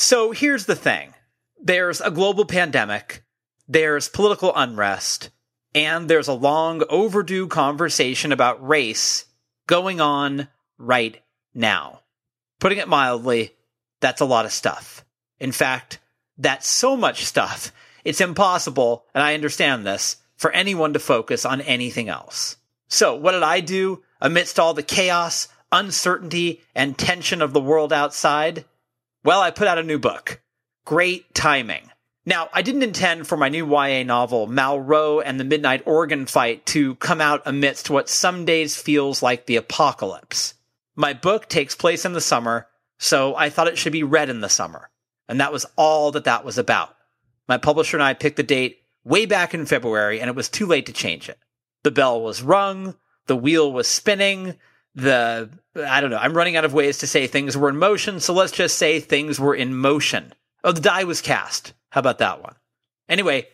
So here's the thing there's a global pandemic, there's political unrest, and there's a long overdue conversation about race going on right now. Putting it mildly, that's a lot of stuff. In fact, that's so much stuff, it's impossible, and I understand this, for anyone to focus on anything else. So, what did I do amidst all the chaos, uncertainty, and tension of the world outside? Well, I put out a new book. Great timing. Now, I didn't intend for my new YA novel, Malraux and the Midnight Organ Fight, to come out amidst what some days feels like the apocalypse. My book takes place in the summer, so I thought it should be read in the summer. And that was all that that was about. My publisher and I picked the date way back in February, and it was too late to change it. The bell was rung, the wheel was spinning, the, I don't know, I'm running out of ways to say things were in motion, so let's just say things were in motion. Oh, the die was cast. How about that one? Anyway,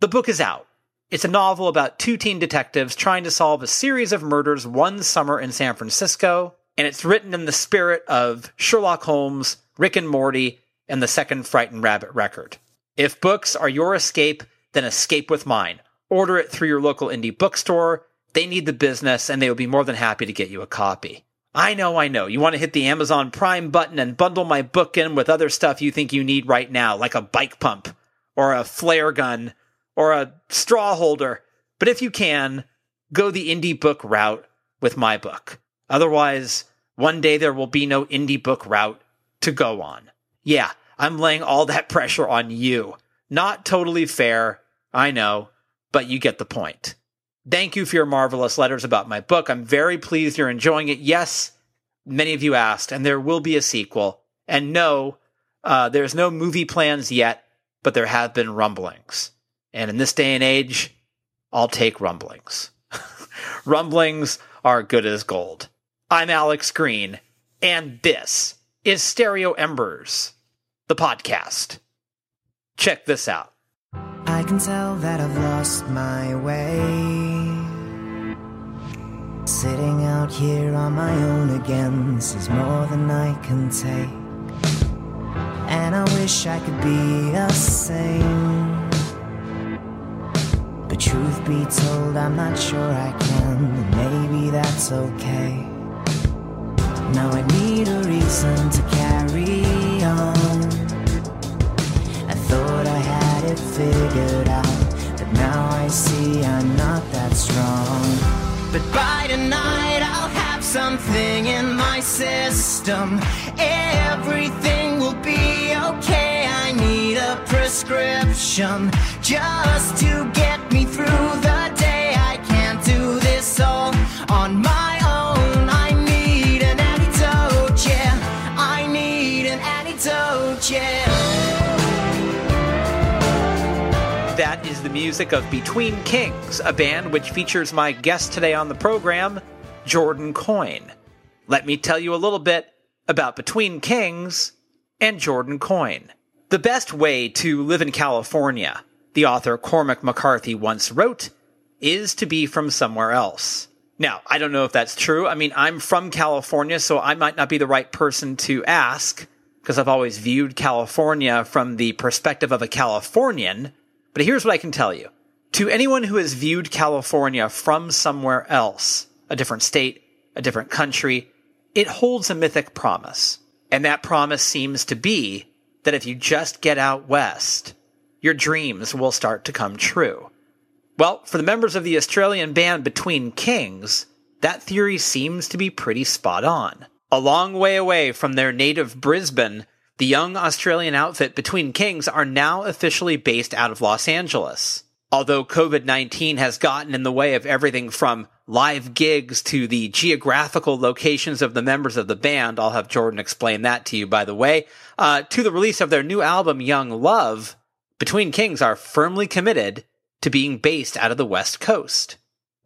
the book is out. It's a novel about two teen detectives trying to solve a series of murders one summer in San Francisco, and it's written in the spirit of Sherlock Holmes, Rick and Morty, and the second Frightened Rabbit record. If books are your escape, then escape with mine. Order it through your local indie bookstore. They need the business, and they will be more than happy to get you a copy. I know, I know. You want to hit the Amazon Prime button and bundle my book in with other stuff you think you need right now, like a bike pump, or a flare gun, or a straw holder. But if you can, go the indie book route with my book. Otherwise, one day there will be no indie book route to go on. Yeah, I'm laying all that pressure on you. Not totally fair, I know, but you get the point. Thank you for your marvelous letters about my book. I'm very pleased you're enjoying it. Yes, many of you asked, and there will be a sequel. And no, uh, there's no movie plans yet, but there have been rumblings. And in this day and age, I'll take rumblings. rumblings are good as gold. I'm Alex Green, and this is Stereo Embers, the podcast. Check this out. I can tell that I've lost my way. Sitting out here on my own again, this is more than I can take. And I wish I could be the same. But truth be told, I'm not sure I can. Maybe that's okay. Now I need a reason to carry on. It figured out, but now I see I'm not that strong. But by tonight, I'll have something in my system. Everything will be okay. I need a prescription just to get me through music of Between Kings, a band which features my guest today on the program, Jordan Coyne. Let me tell you a little bit about Between Kings and Jordan Coyne. The best way to live in California, the author Cormac McCarthy once wrote, is to be from somewhere else. Now, I don't know if that's true. I mean, I'm from California, so I might not be the right person to ask because I've always viewed California from the perspective of a Californian. But here's what I can tell you. To anyone who has viewed California from somewhere else, a different state, a different country, it holds a mythic promise. And that promise seems to be that if you just get out west, your dreams will start to come true. Well, for the members of the Australian band Between Kings, that theory seems to be pretty spot on. A long way away from their native Brisbane, the young Australian outfit Between Kings are now officially based out of Los Angeles. Although COVID 19 has gotten in the way of everything from live gigs to the geographical locations of the members of the band, I'll have Jordan explain that to you, by the way, uh, to the release of their new album, Young Love, Between Kings are firmly committed to being based out of the West Coast.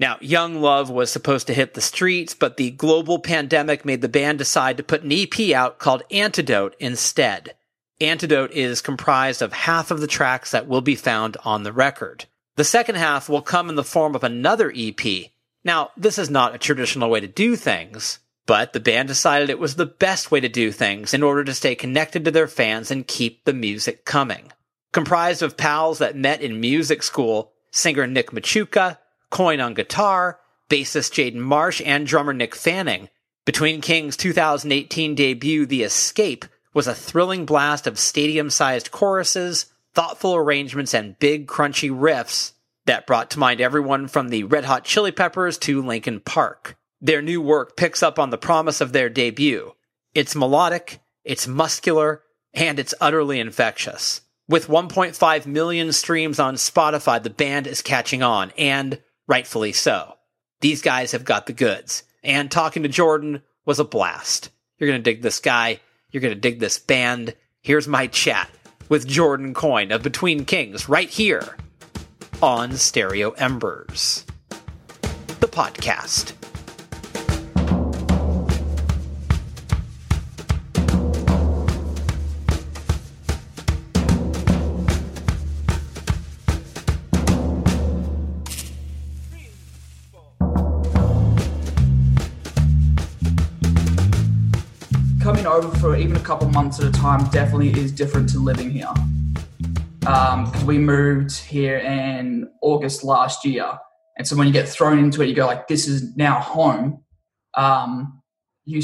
Now, Young Love was supposed to hit the streets, but the global pandemic made the band decide to put an EP out called Antidote instead. Antidote is comprised of half of the tracks that will be found on the record. The second half will come in the form of another EP. Now, this is not a traditional way to do things, But the band decided it was the best way to do things in order to stay connected to their fans and keep the music coming. Comprised of pals that met in music school, singer Nick Machuca, Coyne on guitar, bassist Jaden Marsh, and drummer Nick Fanning, Between Kings' 2018 debut, The Escape, was a thrilling blast of stadium sized choruses, thoughtful arrangements, and big, crunchy riffs that brought to mind everyone from the Red Hot Chili Peppers to Linkin Park. Their new work picks up on the promise of their debut. It's melodic, it's muscular, and it's utterly infectious. With 1.5 million streams on Spotify, the band is catching on, and rightfully so. These guys have got the goods. And talking to Jordan was a blast. You're going to dig this guy. You're going to dig this band. Here's my chat with Jordan Coyne of Between Kings right here on Stereo Embers, the podcast. Over for even a couple months at a time definitely is different to living here. Because um, we moved here in August last year, and so when you get thrown into it, you go like, "This is now home." Um, you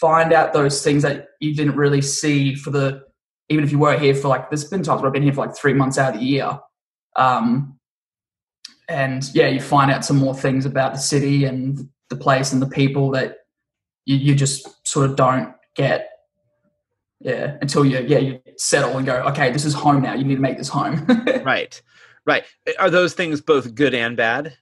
find out those things that you didn't really see for the even if you were here for like there's been times where I've been here for like three months out of the year. Um, and yeah, you find out some more things about the city and the place and the people that you, you just sort of don't get yeah until you yeah you settle and go okay this is home now. You need to make this home. Right. Right. Are those things both good and bad?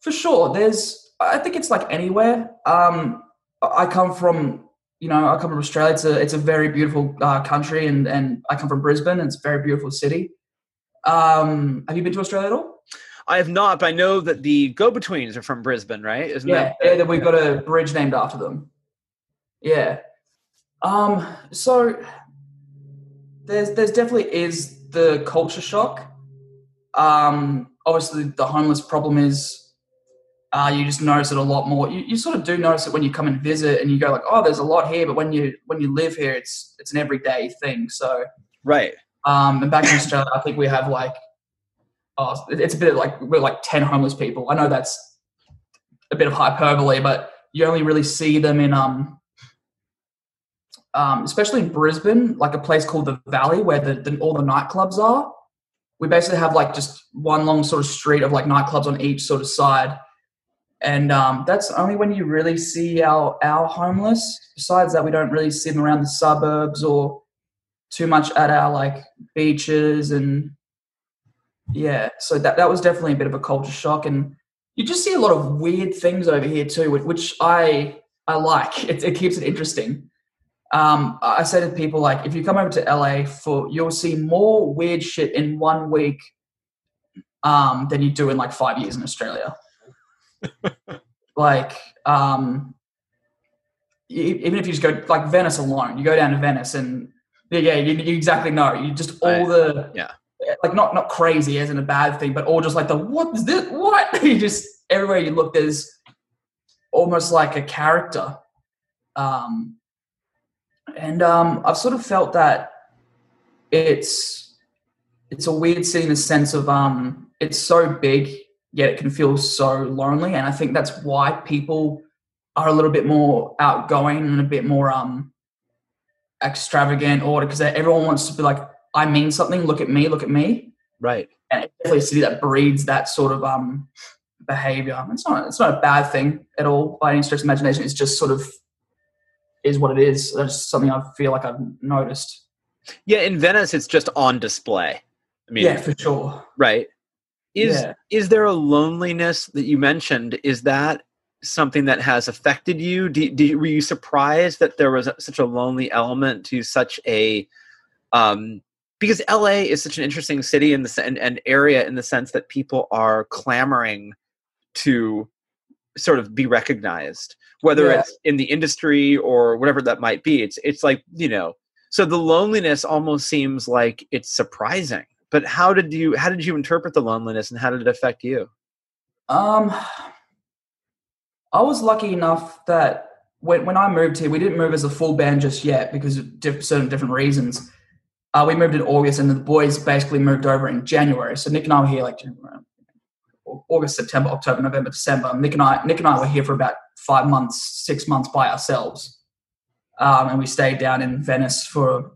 For sure. There's i think it's like anywhere. Um i come from you know i come from australia. It's a it's a very beautiful uh, country and and i come from brisbane and it's a very beautiful city. Um have you been to australia at all? I have not, but I know that the Go Betweens are from Brisbane, right? Isn't yeah, that? Yeah, we've got a bridge named after them. Yeah. Um, so there's there's definitely is the culture shock. Um, obviously the homeless problem is uh, you just notice it a lot more. You, you sort of do notice it when you come and visit, and you go like, "Oh, there's a lot here," but when you when you live here, it's it's an everyday thing. So right. Um, and back in Australia, I think we have like, oh, it's a bit like we're like ten homeless people. I know that's a bit of hyperbole, but you only really see them in um um, especially in Brisbane, like a place called the Valley where the, the, all the nightclubs are. We basically have like just one long sort of street of like nightclubs on each sort of side, and um, that's only when you really see our our homeless. Besides that, we don't really see them around the suburbs or too much at our like beaches and yeah. So that that was definitely a bit of a culture shock, and you just see a lot of weird things over here too, which I I like. It, it keeps it interesting um, I say to people like, if you come over to LA for, you'll see more weird shit in one week um, than you do in like five years in Australia. like, um, even if you just go like Venice alone, you go down to Venice and yeah, yeah, you, you exactly know. You just all the yeah, like not not crazy as in a bad thing, but all just like the what is this? What you just everywhere you look, there's almost like a character. Um, and um, I've sort of felt that it's it's a weird city in the sense of um, it's so big yet it can feel so lonely, and I think that's why people are a little bit more outgoing and a bit more um, extravagant, or because everyone wants to be like, I mean something. Look at me. Look at me. Right. And it's definitely a city that breeds that sort of um, behavior. It's not it's not a bad thing at all by any stretch of imagination. It's just sort of is what it is. That's something I feel like I've noticed. Yeah, in Venice, it's just on display. I mean, yeah, for sure. Right. Is yeah. is there a loneliness that you mentioned? Is that something that has affected you? Do, do, were you surprised that there was such a lonely element to such a? Um, because LA is such an interesting city in the and, and area in the sense that people are clamoring to sort of be recognized whether yeah. it's in the industry or whatever that might be it's it's like you know so the loneliness almost seems like it's surprising but how did you how did you interpret the loneliness and how did it affect you um i was lucky enough that when when I moved here, we didn't move as a full band just yet because of diff- certain different reasons. Uh, we moved in August, and the boys basically moved over in January. So Nick and I were here like August, September, October, November, December. Nick and I, Nick and I were here for about five months, six months by ourselves, um, and we stayed down in Venice for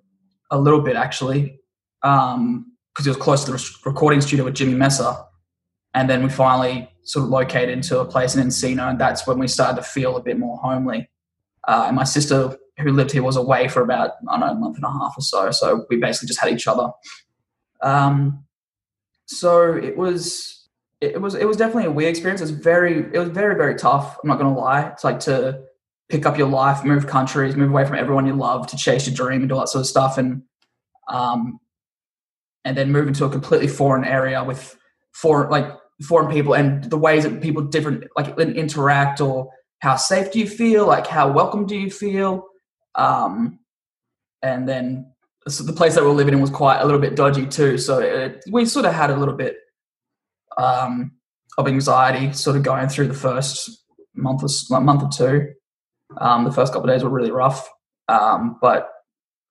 a little bit actually, because um, it was close to the recording studio with Jimmy Messer. And then we finally sort of located into a place in Encino, and that's when we started to feel a bit more homely. Uh, and my sister, who lived here, was away for about I don't know a month and a half or so. So we basically just had each other. Um, so it was it was it was definitely a weird experience. It was very it was very very tough. I'm not gonna lie. It's like to pick up your life, move countries, move away from everyone you love to chase your dream and all that sort of stuff, and um, and then move into a completely foreign area with foreign like foreign people and the ways that people different like interact or how safe do you feel, like how welcome do you feel, um, and then so the place that we are living in was quite a little bit dodgy too. So it, we sort of had a little bit um, of anxiety, sort of going through the first month or month or two. Um, the first couple of days were really rough, um, but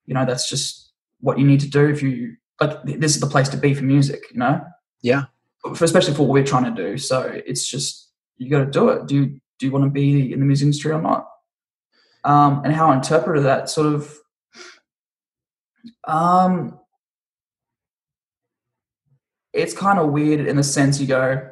you know that's just what you need to do if you like. This is the place to be for music, you know. Yeah. For, especially for what we're trying to do. So it's just you got to do it. Do you, do you want to be in the music industry or not? Um, and how I interpreted that sort of. Um, it's kind of weird in the sense you go.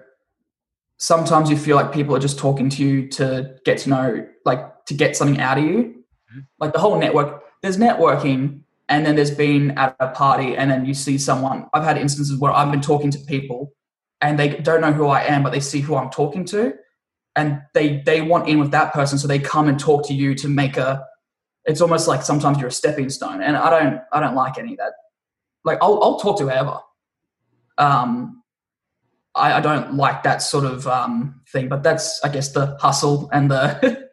Sometimes you feel like people are just talking to you to get to know, like to get something out of you. Mm-hmm. Like the whole network. There's networking, and then there's been at a party, and then you see someone. I've had instances where I've been talking to people, and they don't know who I am, but they see who I'm talking to, and they they want in with that person, so they come and talk to you to make a. It's almost like sometimes you're a stepping stone, and I don't I don't like any of that. Like I'll I'll talk to whoever, um, I, I, don't like that sort of um, thing. But that's, I guess, the hustle and the.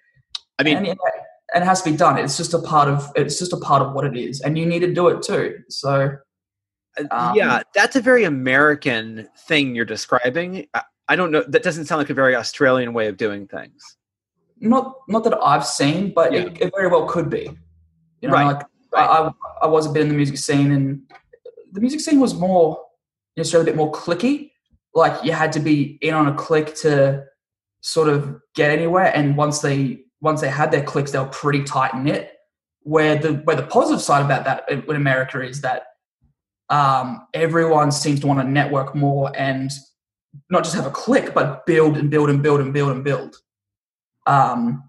I mean, and, and, it has to be done. It's just a part of. It's just a part of what it is, and you need to do it too. So. Um, yeah, that's a very American thing you're describing. I, I don't know. That doesn't sound like a very Australian way of doing things. Not, not that I've seen, but yeah. it, it, very well could be. You know, right. like right. I, I was a bit in the music scene, and the music scene was more necessarily a bit more clicky. Like you had to be in on a clique to sort of get anywhere. And once they once they had their cliques, they were pretty tight knit. Where the where the positive side about that in America is that um, everyone seems to want to network more and not just have a clique, but build and build and build and build and build. Um,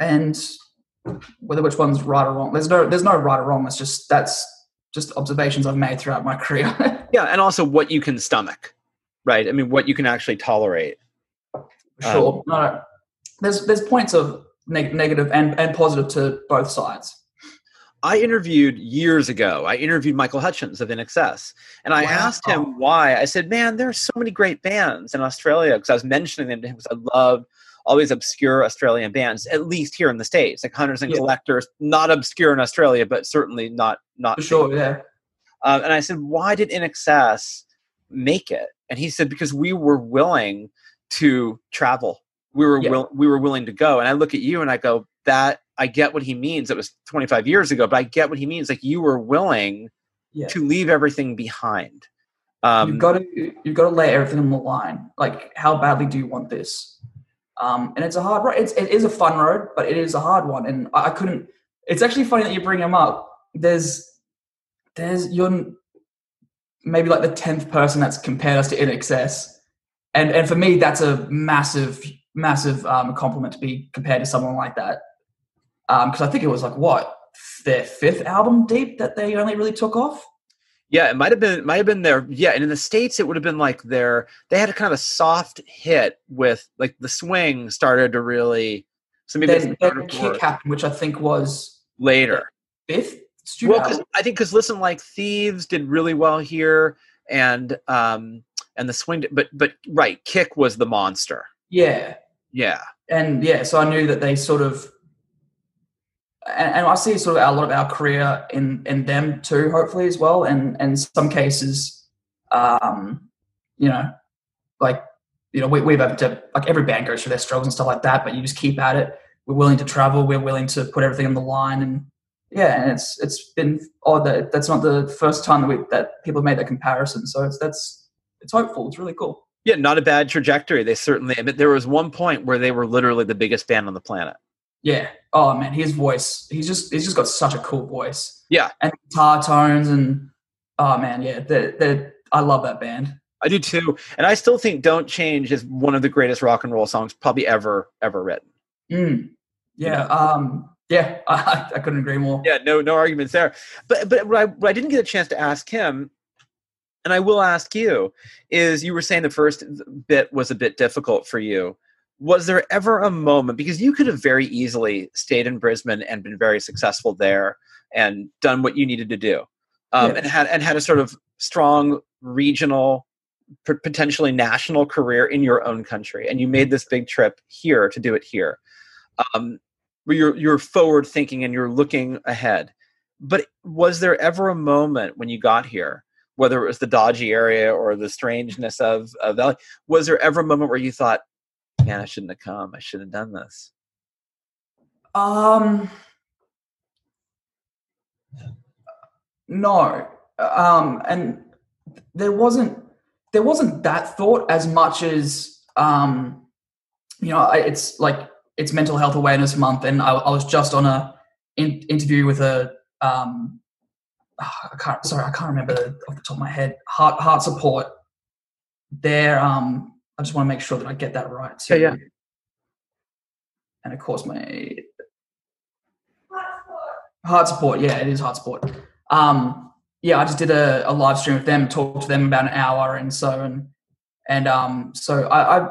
and whether which one's right or wrong, there's no there's no right or wrong. It's just that's just observations I've made throughout my career. Yeah, and also what you can stomach, right? I mean, what you can actually tolerate. Sure. Um, no, there's there's points of neg- negative and and positive to both sides. I interviewed years ago. I interviewed Michael Hutchence of INXS, and I wow. asked him why. I said, "Man, there are so many great bands in Australia." Because I was mentioning them to him because I love all these obscure Australian bands, at least here in the states, like Hunters and yeah. Collectors, not obscure in Australia, but certainly not not For sure. Yeah. Um, and I said, why did INXS make it? And he said, because we were willing to travel. We were yeah. will, we were willing to go. And I look at you and I go, that I get what he means. It was 25 years ago, but I get what he means. Like you were willing yeah. to leave everything behind. Um, you've got to you've got to lay everything on the line. Like, how badly do you want this? Um, and it's a hard road. It's, it is a fun road, but it is a hard one. And I, I couldn't. It's actually funny that you bring him up. There's there's you're maybe like the tenth person that's compared us to INXS, and and for me that's a massive massive um, compliment to be compared to someone like that. Because um, I think it was like what their fifth album deep that they only really took off. Yeah, it might have been might have been their yeah, and in the states it would have been like their they had a kind of a soft hit with like the swing started to really so maybe then, then kick happened, which I think was later fifth well, cause, I think because listen like thieves did really well here, and um and the swing, but but right, kick was the monster. Yeah, yeah, and yeah. So I knew that they sort of, and, and I see sort of a lot of our career in in them too, hopefully as well, and and some cases, um, you know, like you know we, we've had to like every band goes through their struggles and stuff like that, but you just keep at it. we're willing to travel, we're willing to put everything on the line, and yeah, and it's it's been odd that that's not the first time that we that people made that comparison. So it's that's it's hopeful. It's really cool. Yeah, not a bad trajectory. They certainly. I mean, there was one point where they were literally the biggest band on the planet. Yeah. Oh man, his voice. He's just he's just got such a cool voice. Yeah. And guitar tones and oh man, yeah. They they I love that band. I do too, and I still think "Don't Change" is one of the greatest rock and roll songs probably ever ever written. Mm. Yeah. Um. Yeah. I, I couldn't agree more. Yeah. No. No arguments there. But but what I, what I didn't get a chance to ask him, and I will ask you, is you were saying the first bit was a bit difficult for you. Was there ever a moment because you could have very easily stayed in Brisbane and been very successful there and done what you needed to do, um, Yeah. and had and had a sort of strong regional potentially national career in your own country and you made this big trip here to do it here um, where you're you're forward thinking and you're looking ahead but was there ever a moment when you got here whether it was the dodgy area or the strangeness of, of Valley, was there ever a moment where you thought man i shouldn't have come i should have done this Um. No. Um. And there wasn't there wasn't that thought as much as um. You know, it's like it's Mental Health Awareness Month, and I, I was just on a in, interview with a um. ah, I can't. Sorry, I can't remember off the top of my head. Heart Heart Support. There. Um. I just want to make sure that I get that right. Yeah, yeah. And of course, my Heart support, yeah, it is heart support. Um, yeah, I just did a, a live stream with them, talked to them about an hour, and so and and um, so I, I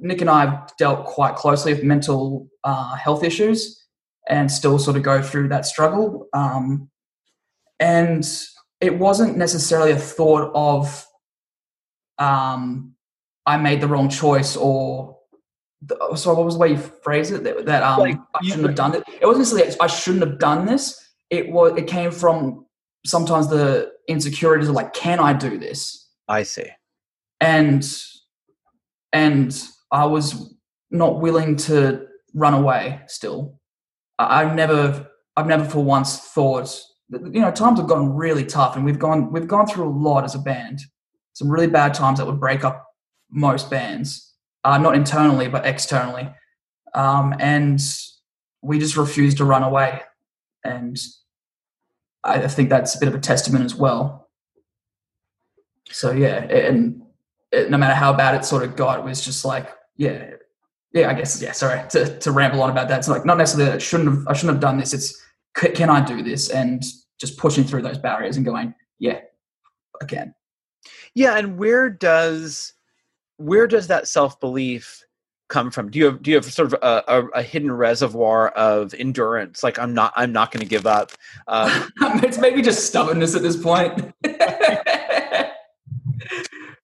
Nick and I have dealt quite closely with mental uh, health issues, and still sort of go through that struggle. Um, and it wasn't necessarily a thought of um, I made the wrong choice or the- sorry, what was the way you phrased it? That, that um, Like, I shouldn't have done it. It wasn't necessarily I shouldn't have done this. It was. It came from sometimes the insecurities of like, can I do this? i see And and I was not willing to run away. Still, I, I've never, I've never for once thought. You know, times have gotten really tough, and we've gone, we've gone through a lot as a band. Some really bad times that would break up most bands, uh, not internally but externally, um, and we just refused to run away. And I think that's a bit of a testament as well. So yeah, and it, no matter how bad it sort of got, it was just like, yeah, yeah. I guess yeah. Sorry to, to ramble on about that. It's like not necessarily that I shouldn't have I shouldn't have done this. It's c- can I do this and just pushing through those barriers and going, yeah, I can. Yeah, and where does where does that self belief come from? Do you have do you have sort of a, a, a hidden reservoir of endurance? Like I'm not I'm not going to give up. Um, it's maybe just stubbornness at this point.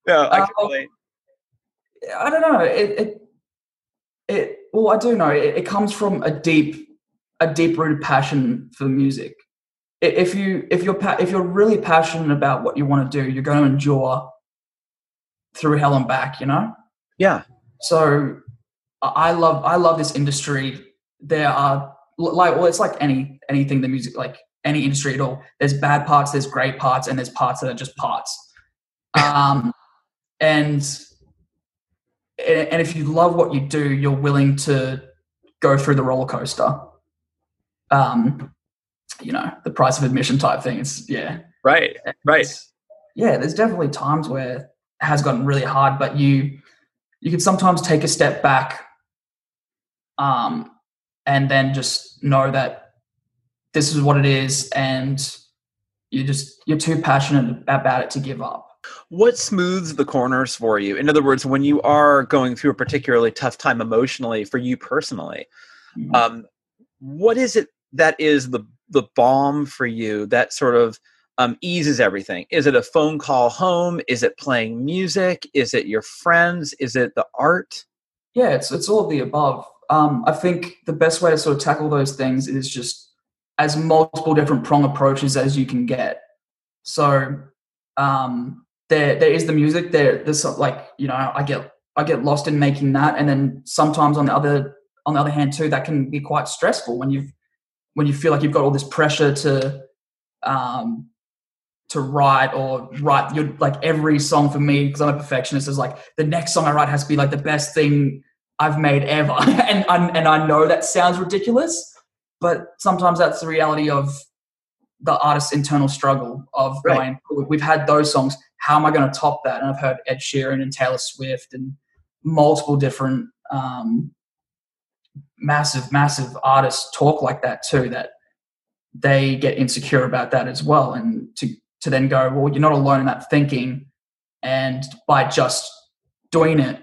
no, I can Um, relate. I don't know. It, it, it well, I do know. It, it comes from a deep, a deep rooted passion for music. If you, if you're, if you're really passionate about what you want to do, you're going to endure through hell and back. You know. Yeah, So, I I love, I love this industry. There are like, well, it's like any anything the music, like any industry at all. There's bad parts, there's great parts, and there's parts that are just parts. Um, and and if you love what you do, you're willing to go through the roller coaster. Um, you know, the price of admission type thing. It's yeah, right, right. It's- yeah. There's definitely times where it has gotten really hard, but you you can sometimes take a step back, um, and then just know that this is what it is, and you just you're too passionate about it to give up. What smooths the corners for you? In other words, when you are going through a particularly tough time emotionally for you personally, Mhm. um, what is it that is the the balm for you that sort of um, eases everything? Is it a phone call home? Is it playing music? Is it your friends? Is it the art? Yeah, it's it's all of the above. Um, I think the best way to sort of tackle those things is just as multiple different prong approaches as you can get. So um, there there is the music. There there's like you know I get I get lost in making that, and then sometimes on the other on the other hand, too, that can be quite stressful when you've when you feel like you've got all this pressure to um, to write or write your like every song for me because I'm a perfectionist is like the next song I write has to be like the best thing I've made ever, and i and I know that sounds ridiculous, but sometimes that's the reality of the artist's internal struggle of Right. going, we've had those songs. How am I going to top that? And I've heard Ed Sheeran and Taylor Swift and multiple different um, massive, massive artists talk like that too. That they get insecure about that as well, and to to then go, well, you're not alone in that thinking, and by just doing it,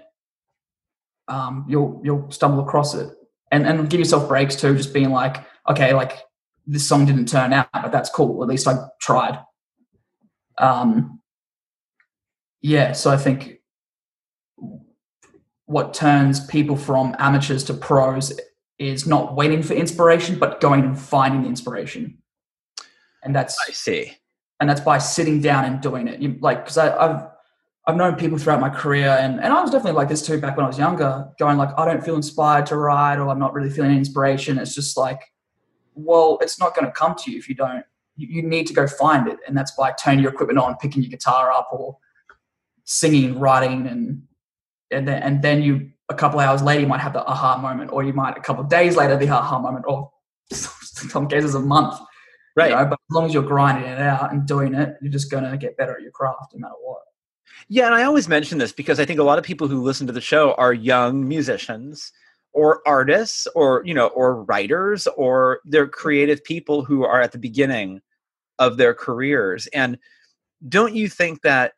um, you'll you'll stumble across it, and and give yourself breaks too. Just being like, okay, like this song didn't turn out, but that's cool. At least I tried. Um, yeah, so I think what turns people from amateurs to pros is not waiting for inspiration, but going and finding the inspiration. And that's I see. and that's by sitting down and doing it. You like because I've I've known people throughout my career, and and I was definitely like this too back when I was younger, going like I don't feel inspired to write, or I'm not really feeling inspiration. It's just like, well, it's not going to come to you if you don't. You, you need to go find it, and that's by turning your equipment on, picking your guitar up, or singing, writing, and and then and then you a couple hours later you might have the aha moment, or you might a couple of days later the aha moment, or some cases a month. you Right. know, but as long as you're grinding it out and doing it, you're just going to get better at your craft no matter what. Yeah, and I always mention this because I think a lot of people who listen to the show are young musicians or artists or you know or writers or they're creative people who are at the beginning of their careers and don't you think that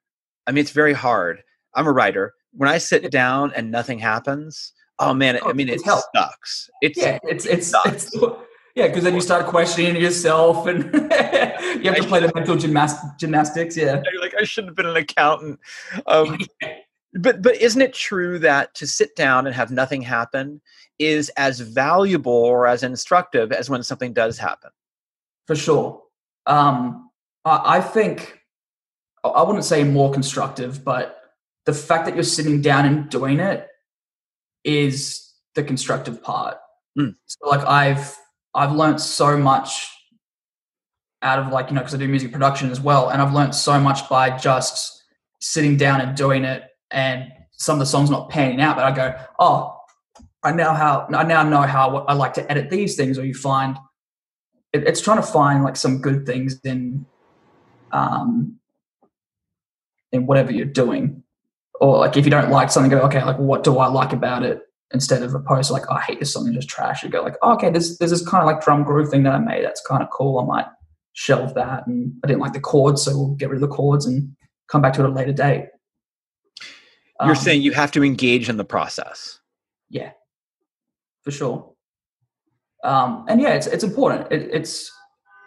I mean it's very hard. I'm a writer. When I sit down and nothing happens, oh man, Oh, I mean it sucks. It's Yeah, it's it's, sucks. it's yeah, because then you start questioning yourself, and you have to play the mental gymnast- gymnastics. Yeah, you're like I should have been an accountant. Um, but but isn't it true that to sit down and have nothing happen is as valuable or as instructive as when something does happen? for sure. Um, I, I think I- wouldn't say more constructive, but the fact that you're sitting down and doing it is the constructive part. Mm. So like I've I've learned so much out of like you know because I do music production as well, and I've learned so much by just sitting down and doing it. And some of the songs not panning out, but I go, oh, I now how I now know how I like to edit these things. Or you find it, it's trying to find like some good things in um in whatever you're doing. Or like if you don't like something go okay like what do i like about it? Instead of a post like oh, i hate this song and just trash. You go like oh, okay there's there's this kind of like drum groove thing that i made that's kind of cool i might shelve that and i didn't like the chords so we'll get rid of the chords and come back to it at a later date. You're Um, saying you have to engage in the process. yeah. For sure. Um, and yeah it's it's important. It, it's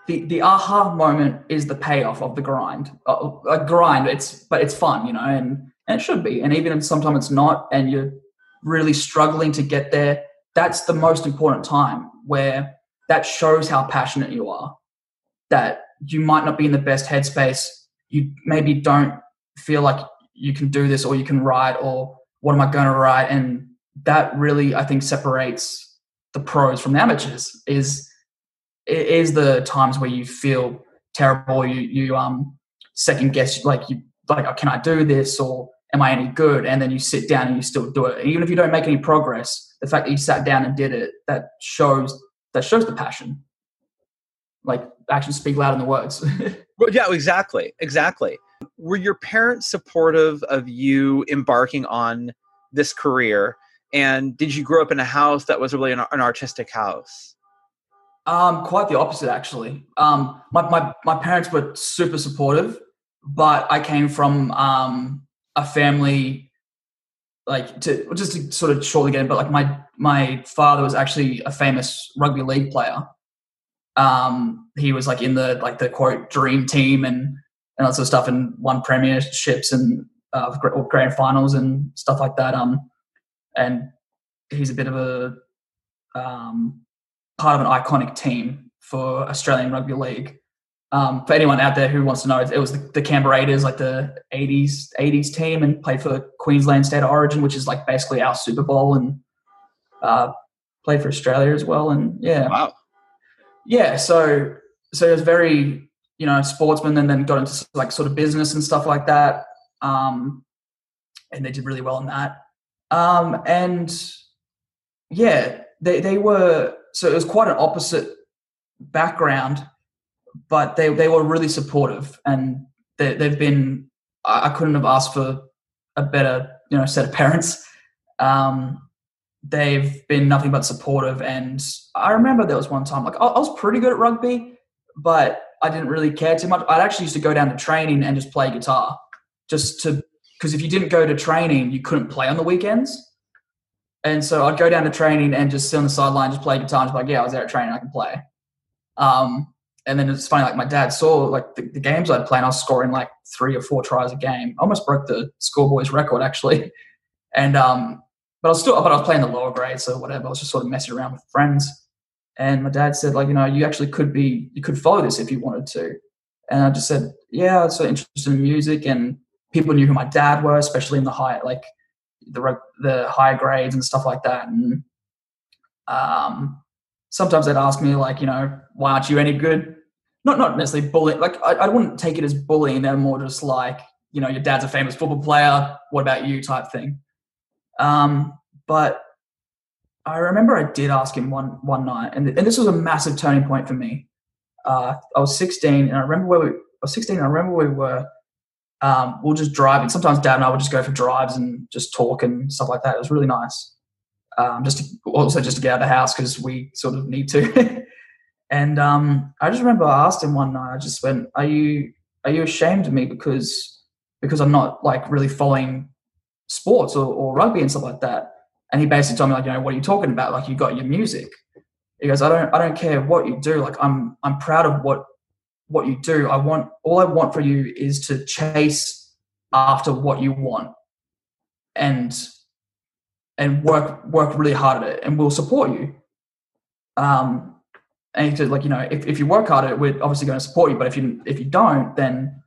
the the aha moment is the payoff of the grind. Uh, a grind it's but it's fun you know and and it should be. And even if sometimes it's not and you're really struggling to get there that's the most important time where that shows how passionate you are. That you might not be in the best headspace. You maybe don't feel like you can do this or you can write or what am i going to write and that really i think separates the pros from the amateurs is it is the times where you feel terrible you you um second guess like you like oh, can i do this or am i any good and then you sit down and you still do it even if you don't make any progress the fact that you sat down and did it that shows that shows the passion like actions speak louder than words Well, yeah, exactly, exactly. Were your parents supportive of you embarking on this career? And did you grow up in a house that was really an, an artistic house? Um, quite the opposite, actually. Um, my, my, my parents were super supportive, but I came from um, a family, like to just to sort of shortly get it, but like my my father was actually a famous rugby league player. Um, he was like in the like the quote dream team and and that sort of stuff, and won premierships and uh, grand finals and stuff like that. Um, and he's a bit of a um, part of an iconic team for Australian Rugby League. Um, for anyone out there who wants to know, it was the, the Canberra Raiders, like the 80s 80s team, and played for Queensland State of Origin, which is like basically our Super Bowl, and uh, played for Australia as well, and yeah, Wow. yeah. So so it was very you know sportsman, and then got into like sort of business and stuff like that. Um, and they did really well in that. Um, and yeah, they they were so it was quite an opposite background, but they they were really supportive, and they, they've been. I, I couldn't have asked for a better you know set of parents. Um, they've been nothing but supportive, and I remember there was one time like I, I was pretty good at rugby, but I didn't really care too much. I'd actually used to go down to training and just play guitar, just to because if you didn't go to training, you couldn't play on the weekends. And so I'd go down to training and just sit on the sideline, just play guitar, and just be like, yeah, I was there at training, I can play. Um, and then it's funny, like my dad saw like the, the games I'd play, and I was scoring like three or four tries a game. I almost broke the schoolboys record actually. And um, but I was still, but I was playing the lower grades, so whatever. I was just sort of messing around with friends. And my dad said, like, you know, you actually could be, you could follow this if you wanted to. And I just said, yeah, I'm so interested in music, and people knew who my dad were, especially in the high, like the the higher grades and stuff like that. And um, sometimes they'd ask me, like, you know, why aren't you any good? Not not necessarily bullying. Like, I, I wouldn't take it as bullying. They're more just like, you know, your dad's a famous football player. What about you? Type thing. Um, but I remember I did ask him one one night, and, and this was a massive turning point for me. Uh, I was 16, and I remember where we. I was 16, and I remember we were. Um, we we'll just driving. Sometimes Dad and I would just go for drives and just talk and stuff like that. It was really nice. Um, just to, also just to get out of the house because we sort of need to. and um, I just remember I asked him one night. I just went, "Are you are you ashamed of me because because I'm not like really following sports or, or rugby and stuff like that?" And he basically told me like, you know, what are you talking about? Like you got your music. He goes, I don't, I don't care what you do. Like I'm, I'm proud of what, what you do. I want, all I want for you is to chase after what you want, and, and work, work really hard at it, and we'll support you. Um, and said, like, you know, if, if you work hard at it, we're obviously going to support you. But if you, if you don't, then,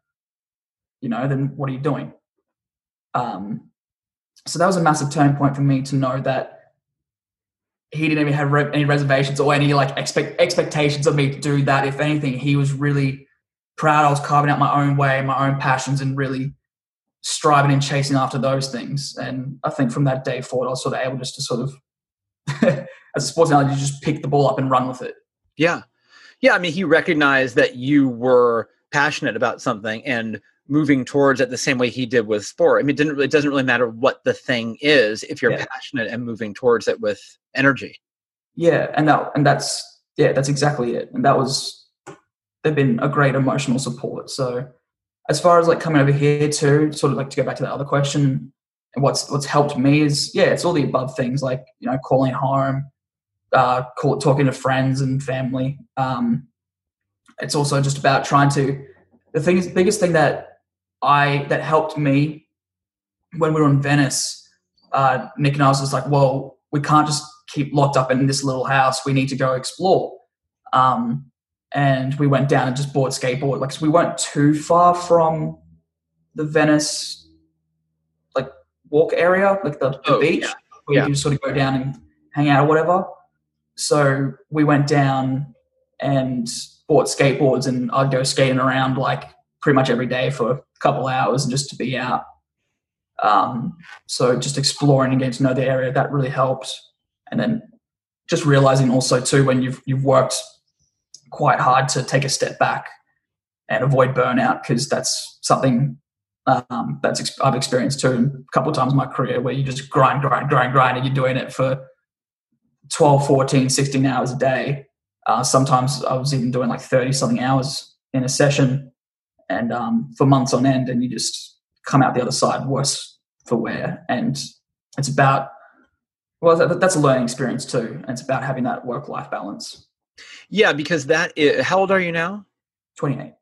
you know, then what are you doing? Um, so that was a massive turning point for me to know that he didn't even have re- any reservations or any like expect expectations of me to do that. If anything, he was really proud. I was carving out my own way, my own passions, and really striving and chasing after those things. And I think from that day forward, I was sort of able just to sort of, as a sports analogy, just pick the ball up and run with it. Yeah, yeah. I mean, he recognized that you were passionate about something and moving towards it the same way he did with sport. I mean, it didn't really, it doesn't really matter what the thing is if you're Yeah. passionate and moving towards it with energy. Yeah, and that and that's yeah, that's exactly it. And that was they've been a great emotional support. So as far as like coming over here too, sort of like to go back to that other question, and what's what's helped me is yeah, it's all the above things like you know calling home, uh, call, talking to friends and family. Um, it's also just about trying to the thing is biggest thing that I that helped me when we were in Venice. Uh, Nick and I was just like, well, we can't just keep locked up in this little house. We need to go explore. Um, and we went down and just bought skateboard. Like 'cause we weren't too far from the Venice like walk area, like the, the Oh, beach, yeah. where Yeah. you just sort of go down and hang out or whatever. So we went down and bought skateboards, and I'd go skating around like pretty much every day for couple hours and just to be out. Um, so just exploring and getting to know the area that really helped, and then just realizing also too when you've you've worked quite hard to take a step back and avoid burnout because that's something um, that's I've experienced too a couple of times in my career where you just grind, grind, grind, grind, and you're doing it for 12, 14, 16 hours a day. Uh, sometimes I was even doing like 30 something hours in a session and um, for months on end, and you just come out the other side worse for wear. And it's about, well, that, that's a learning experience too. And it's about having that work life balance. Yeah, because that is, how old are you now? 28.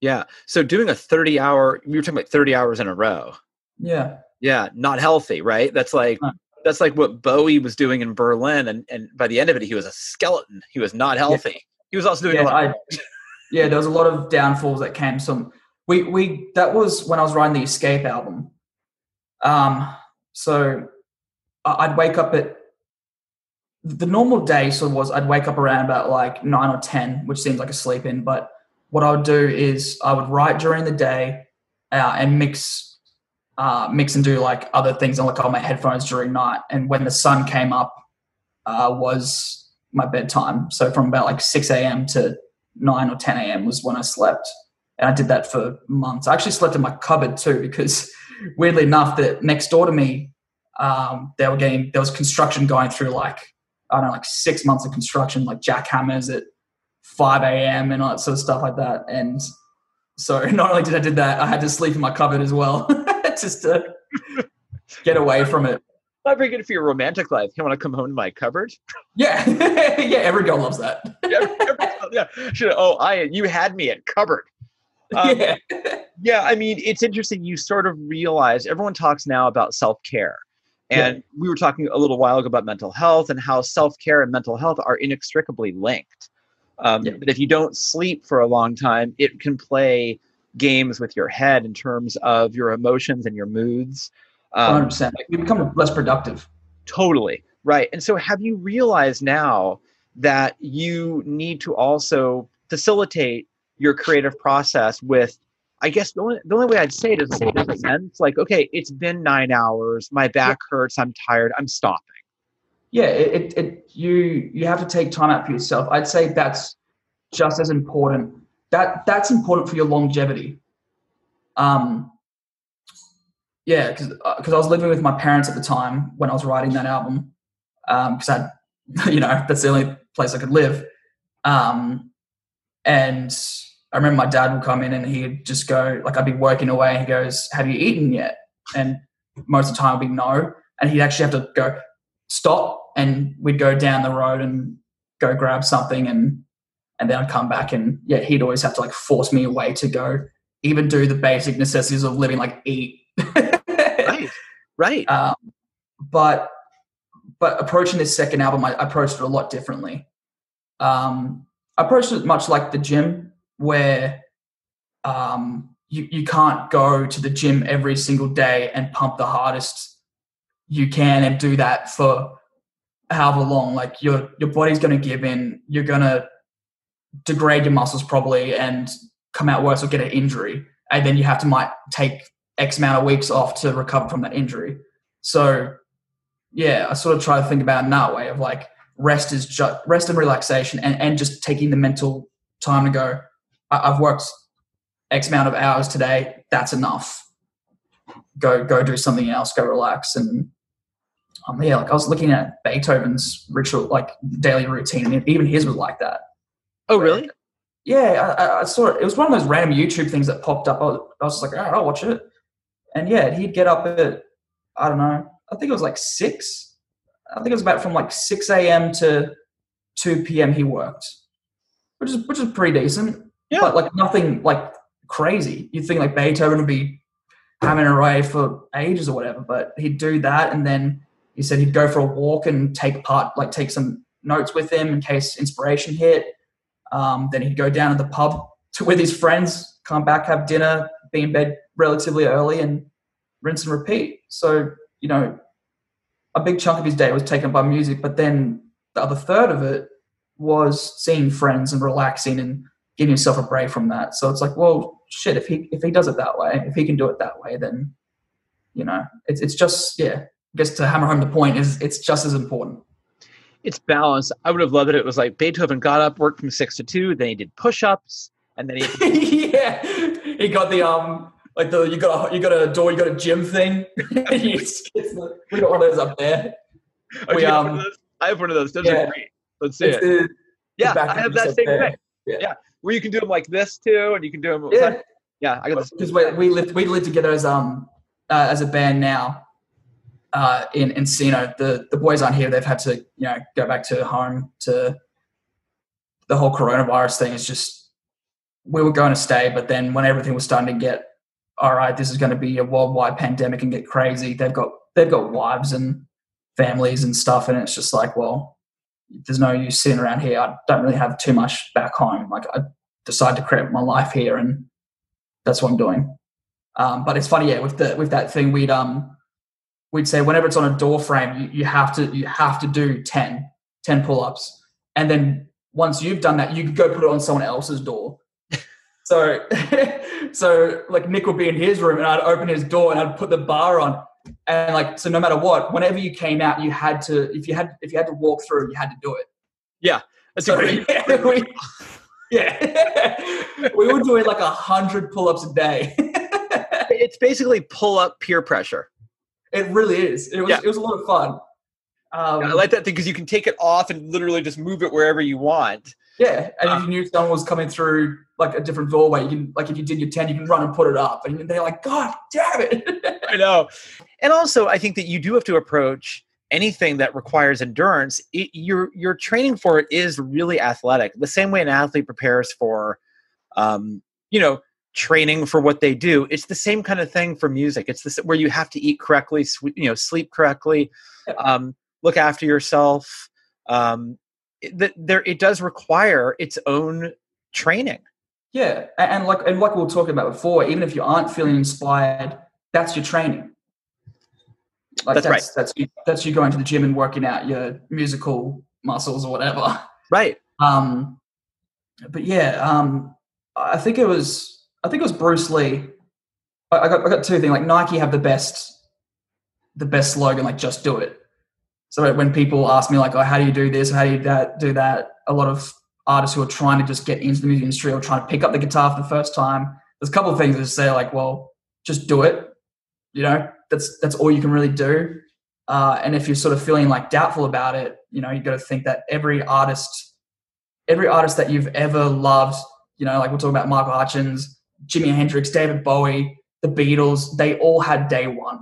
Yeah. So doing a 30 hour, you were talking about 30 hours in a row. Yeah. Yeah, not healthy, right? That's like No. that's like what Bowie was doing in Berlin, and and by the end of it, he was a skeleton. He was not healthy. He was also doing a yeah, lot. I, yeah, there was a lot of downfalls that came. Some we we that was when I was writing the Escape album. Um, so I'd wake up at the normal day sort of was I'd wake up around about like nine or ten, which seems like a sleep in. But what I would do is I would write during the day uh, and mix, uh, mix and do like other things and like on my headphones during night. And when the sun came up, uh, was my bedtime. So from about like six a.m. to nine or ten a.m. was when I slept, and I did that for months. I actually slept in my cupboard too because weirdly enough, that next door to me, um, they were getting there was construction going through like I don't know, like six months of construction, like jackhammers at 5 a.m. and all that sort of stuff like that. And so not only did I did that, I had to sleep in my cupboard as well, just to get away from it. Not very good for your romantic life. You want to come home to my cupboard? Yeah, yeah. Every girl loves that. yeah, yeah. Should, oh, I you had me at cupboard. Um, yeah. yeah, I mean, it's interesting. You sort of realize everyone talks now about self care, and yeah. we were talking a little while ago about mental health and how self care and mental health are inextricably linked. Um, yeah. But if you don't sleep for a long time, it can play games with your head in terms of your emotions and your moods. Um, 100%. You become less productive. Totally. Right. And so have you realized now that you need to also facilitate your creative process with I guess the only, the only way I'd say it is say it a sense like, okay, it's been nine hours, my back hurts, I'm tired, I'm stopping. Yeah, it, it you you have to take time out for yourself. I'd say that's just as important. That that's important for your longevity. Um, yeah, because because uh, I was living with my parents at the time when I was writing that album. Because um, I, you know, that's the only place I could live. Um, and I remember my dad would come in and he'd just go, like, I'd be working away and he goes, Have you eaten yet? And most of the time I'd be no. And he'd actually have to go, Stop. And we'd go down the road and go grab something. And, and then I'd come back and yeah, he'd always have to like force me away to go even do the basic necessities of living, like eat. right. Right. Um, but, but approaching this second album, I, approached it a lot differently. Um, I approached it much like the gym where um, you, you can't go to the gym every single day and pump the hardest you can and do that for however long. Like your your body's going to give in. You're going to degrade your muscles probably and come out worse or get an injury, and then you have to might take X amount of weeks off to recover from that injury. So yeah, I sort of try to think about in that way of like rest is just rest and relaxation and, and just taking the mental time to go I've worked X amount of hours today. That's enough. Go go do something else. Go relax. And um, yeah, like I was looking at Beethoven's ritual, like daily routine, and even his was like that. Oh, really? Yeah, I, I, saw it. It was one of those random YouTube things that popped up. I was, I was like, all right, I'll watch it. And yeah, he'd get up at I don't know. I think it was like six. I think it was about from like six a.m. to two p.m. He worked, which is which is pretty decent. Yeah. But like nothing like crazy. You'd think like Beethoven would be having away for ages or whatever, but he'd do that and then he said he'd go for a walk and take part, like take some notes with him in case inspiration hit. Um, then he'd go down to the pub to, with his friends, come back, have dinner, be in bed relatively early, and rinse and repeat. So you know, a big chunk of his day was taken by music, but then the other third of it was seeing friends and relaxing and giving yourself a break from that. So it's like, well, shit, if he if he does it that way, if he can do it that way, then you know, it's it's just yeah. I guess to hammer home the point is it's just as important. It's balance. I would have loved it. It was like Beethoven got up, worked from six to two, then he did push-ups, and then he yeah, he got the um like the you got a you got a door, you got a gym thing. we got one of those up there. Oh, we, um, I have one of those. Those yeah, are great. Let's see it. The, yeah, I have that same thing. Yeah. yeah where you can do them like this too, and you can do them. Yeah, yeah. I got this because we, we lived we lived together as um uh, as a band now. Uh, in Encino, the the boys aren't here. They've had to you know go back to home to the whole coronavirus thing. Is just we were going to stay, but then when everything was starting to get all right, this is going to be a worldwide pandemic and get crazy. They've got they've got wives and families and stuff, and it's just like, well, there's no use sitting around here. I don't really have too much back home. Like I decided to create my life here, and that's what I'm doing. Um, but it's funny, yeah. With the with that thing, we'd um we'd say whenever it's on a door frame, you, you have to you have to do ten 10 pull-ups and then once you've done that you could go put it on someone else's door so so like nick would be in his room and i'd open his door and i'd put the bar on and like so no matter what whenever you came out you had to if you had if you had to walk through you had to do it That's so, a yeah, we, yeah. we were doing like a hundred pull-ups a day It's basically pull up peer pressure. it really is it was Yeah. it was a lot of fun um, I like that thing because you can take it off and literally just move it wherever you want. Yeah, and Uh, if you knew someone was coming through like a different doorway, you can like if you did your ten, you can run and put it up, and they're like, "God damn it!" I know. And also, I think that you do have to approach anything that requires endurance. It, your your training for it is really athletic. The same way an athlete prepares for, um, you know, training for what they do. It's the same kind of thing for music. It's this where you have to eat correctly, swe- you know, sleep correctly, um, look after yourself. Um, it, that there, it does require its own training. yeah, and, like and like we were talking about before, even if you aren't feeling inspired, that's your training. Like That's right. that's that's you, that's you going to the gym and working out your musical muscles or whatever. Right. Um, but yeah, um, I think it was I think it was Bruce Lee. I, I got I got two things like Nike have the best the best slogan like just do it. So when people ask me like, oh, how do you do this? How do you that do that? A lot of artists who are trying to just get into the music industry or trying to pick up the guitar for the first time, there's a couple of things that say like, well, just do it. You know, that's that's all you can really do. Uh, and if you're sort of feeling like doubtful about it, you know, you got to think that every artist, every artist that you've ever loved, you know, like we're talking about Michael Hutchence, Jimi Hendrix, David Bowie, the Beatles, they all had day one.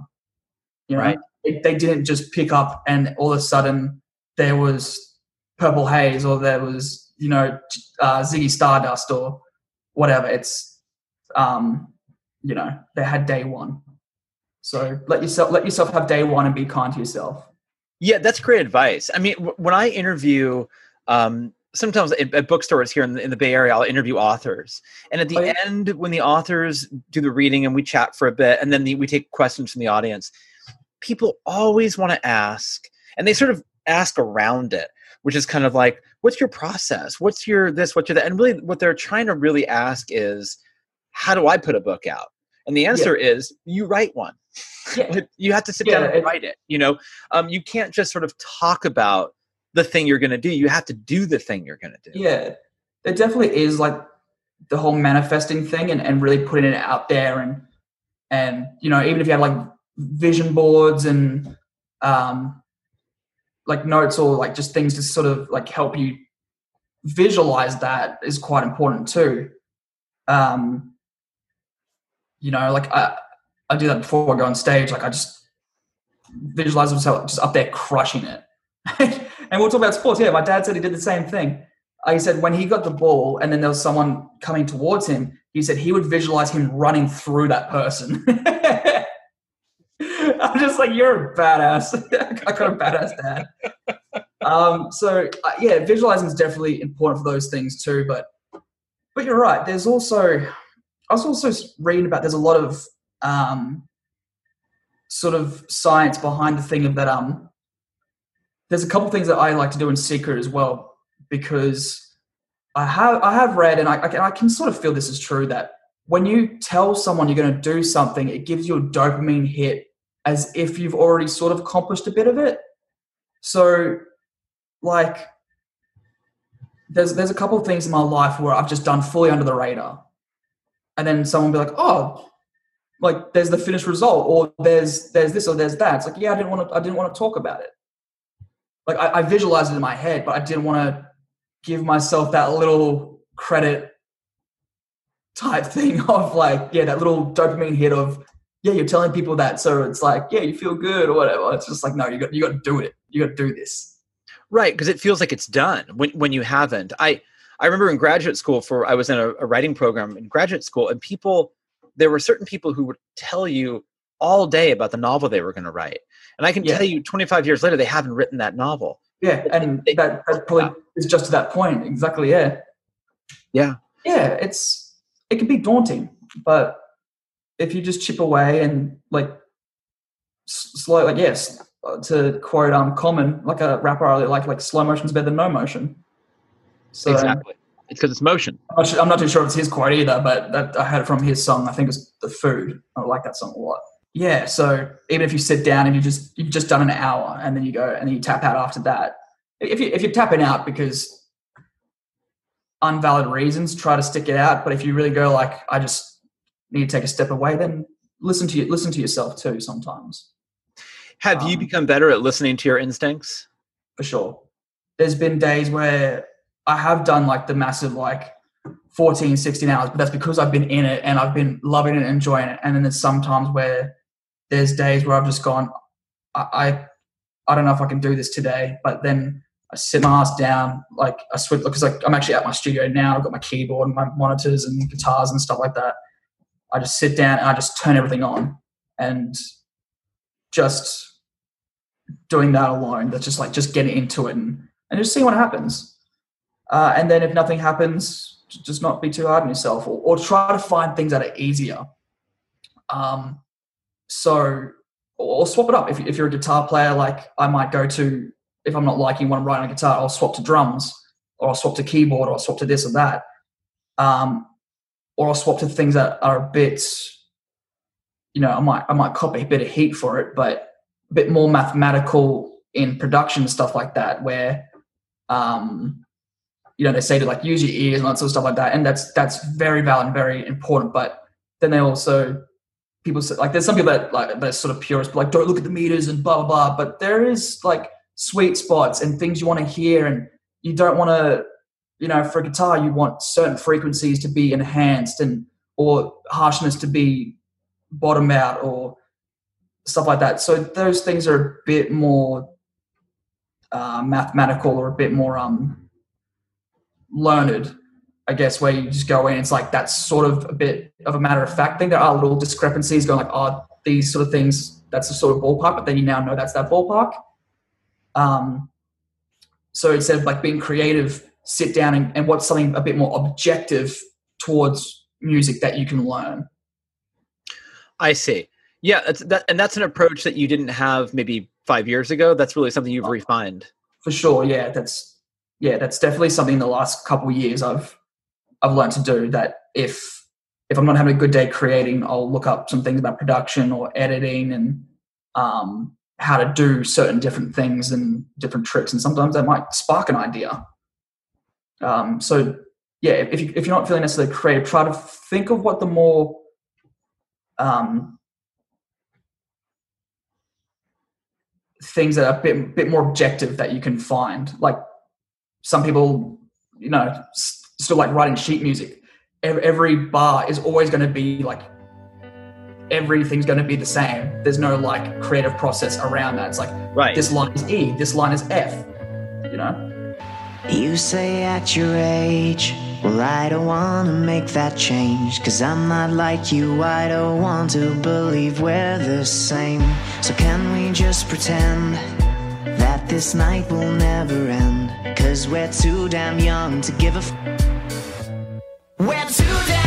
You know, Right. They, they didn't just pick up and all of a sudden there was Purple Haze or there was, you know, uh, Ziggy Stardust or whatever. It's, um, you know, they had day one. So let yourself let yourself have day one and be kind to yourself. Yeah, that's great advice. I mean, w- when I interview, um, sometimes at, at bookstores here in the, in the Bay Area, I'll interview authors, and at the Oh, yeah. end, when the authors do the reading and we chat for a bit, and then the, we take questions from the audience, people always want to ask, and they sort of ask around it, which is kind of like, "What's your process? What's your this? What's your that?" And really, what they're trying to really ask is, "How do I put a book out?" And the answer is, you write one. Yeah. you have to sit Yeah, down and it- write it. You know, um, you can't just sort of talk about the thing you're going to do. You have to do the thing you're going to do. Yeah, there definitely is like the whole manifesting thing and, and really putting it out there and and you know even if you have like vision boards and um like notes or like just things to sort of like help you visualize that is quite important too. Um you know like I I do that before I go on stage like I just visualize myself just up there crushing it. and we'll talk about sports. Yeah, my dad said he did the same thing. He said when he got the ball and then there was someone coming towards him, he said he would visualize him running through that person. I'm just like, you're a badass. I got a badass dad. Um, so uh, yeah, visualizing is definitely important for those things too. But but you're right. There's also I was also reading about there's a lot of um, sort of science behind the thing of that um there's a couple things that I like to do in secret as well because I have I have read and I, I, can, I can sort of feel this is true that when you tell someone you're going to do something, it gives you a dopamine hit as if you've already sort of accomplished a bit of it. So, like, there's there's a couple of things in my life where I've just done fully under the radar, and then someone be like, "Oh, like there's the finished result, or there's there's this or there's that." It's like, yeah, I didn't want to I didn't want to talk about it. Like I, I visualized it in my head, but I didn't want to give myself that little credit type thing of like, yeah, that little dopamine hit of, yeah, you're telling people that, so it's like, yeah, you feel good or whatever. It's just like, no, you got you got to do it. You got to do this. Right, because it feels like it's done when when you haven't. I I remember in graduate school for I was in a, a writing program in graduate school, and people there were certain people who would tell you all day about the novel they were going to write, and I can Yeah. tell you 25 years later they haven't written that novel. Yeah, and They- that, that probably is just to that point. Exactly. Yeah. Yeah. Yeah. It's it can be daunting, but if you just chip away and like slow, like yes, to quote um Common, like a rapper I really like, like slow motion's better than no motion. So exactly. It's because it's motion. I'm not, sure, I'm not too sure if it's his quote either, but that, I heard it from his song. I think it's "The Food." I like that song a lot. Yeah, so even if you sit down and you just you've just done an hour and then you go and then you tap out after that, if you if you're tapping out because unvalid reasons, try to stick it out. But if you really go like, I just need to take a step away, then listen to you listen to yourself too. Sometimes Have you Um, become better at listening to your instincts? for sure. There's been days where I have done like the massive like 14, 16 hours, but that's because I've been in it and I've been loving it and enjoying it. And then there's sometimes where there's days where I've just gone, I, I, I don't know if I can do this today, but then I sit my ass down, like I switch, because like I'm actually at my studio now. I've got my keyboard and my monitors and guitars and stuff like that. I just sit down and I just turn everything on and just doing that alone. That's just like just getting into it and, and just seeing what happens. Uh, and then if nothing happens, just not be too hard on yourself or, or try to find things that are easier. Um, so, or swap it up. If, if you're a guitar player, like I might go to, if I'm not liking what I'm writing on guitar, I'll swap to drums or I'll swap to keyboard or I'll swap to this or that. Um, or I'll swap to things that are a bit, you know, I might, I might cop a bit of heat for it, but a bit more mathematical in production stuff like that, where, um, you know, they say to like use your ears and that sort of stuff like that, and that's that's very valid and very important. But then they also people say like there's some people that like they're sort of purists, but like don't look at the meters and blah blah blah. But there is like sweet spots and things you want to hear, and you don't want to, you know, for a guitar you want certain frequencies to be enhanced and or harshness to be bottomed out or stuff like that. So those things are a bit more uh, mathematical or a bit more um learned, I guess, where you just go in. It's like that's sort of a bit of a matter of fact thing. There are little discrepancies going like, oh, these sort of things, that's the sort of ballpark, but then you now know that's that ballpark. Um, so instead of like being creative, sit down and, and what's something a bit more objective towards music that you can learn. I see. Yeah, that's, that, and that's an approach that you didn't have maybe five years ago. That's really something you've refined. for sure yeah that's yeah that's definitely something in the last couple of years i've i've learned to do that if if i'm not having a good day creating i'll look up some things about production or editing and um how to do certain different things and different tricks and sometimes that might spark an idea um so yeah if, you, if you're not feeling necessarily creative try to think of what the more um things that are a bit bit more objective that you can find. Like some people, you know, still like writing sheet music. Every, every bar is always going to be like everything's going to be the same. There's no like creative process around that. It's like Right. this line is E, this line is F. You know. You say at your age, well, I don't wanna make that change. Cause I'm not like you, I don't want to believe we're the same. So can we just pretend that this night will never end? Cause we're too damn young to give a f. We're too damn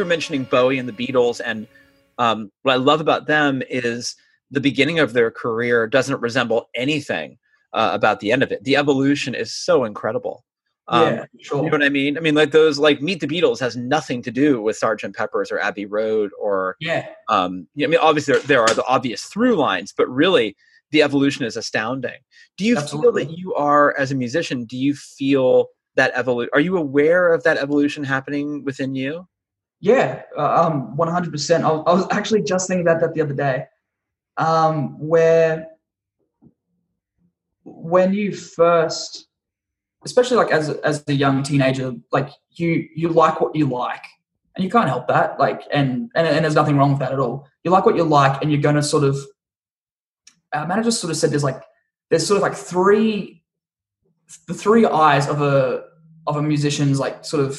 you were mentioning Bowie and the Beatles, and um, what I love about them is the beginning of their career doesn't resemble anything uh, about the end of it. The evolution is so incredible. Um, yeah, sure. You know what I mean? I mean, like those, like Meet the Beatles has nothing to do with Sergeant Pepper's or Abbey Road or, yeah, um, I mean, obviously there, there are the obvious through lines, but really the evolution is astounding. Do you Absolutely. feel that you are, as a musician, do you feel that evolution? Are you aware of that evolution happening within you? Yeah, uh, um, one hundred percent. I was actually just thinking about that the other day, um, where when you first, especially like as as a young teenager, like you you like what you like, and you can't help that. Like, and and and there's nothing wrong with that at all. You like what you like, and you're going to sort of. Our manager sort of said there's like there's sort of like three, the three eyes of a of a musician's like sort of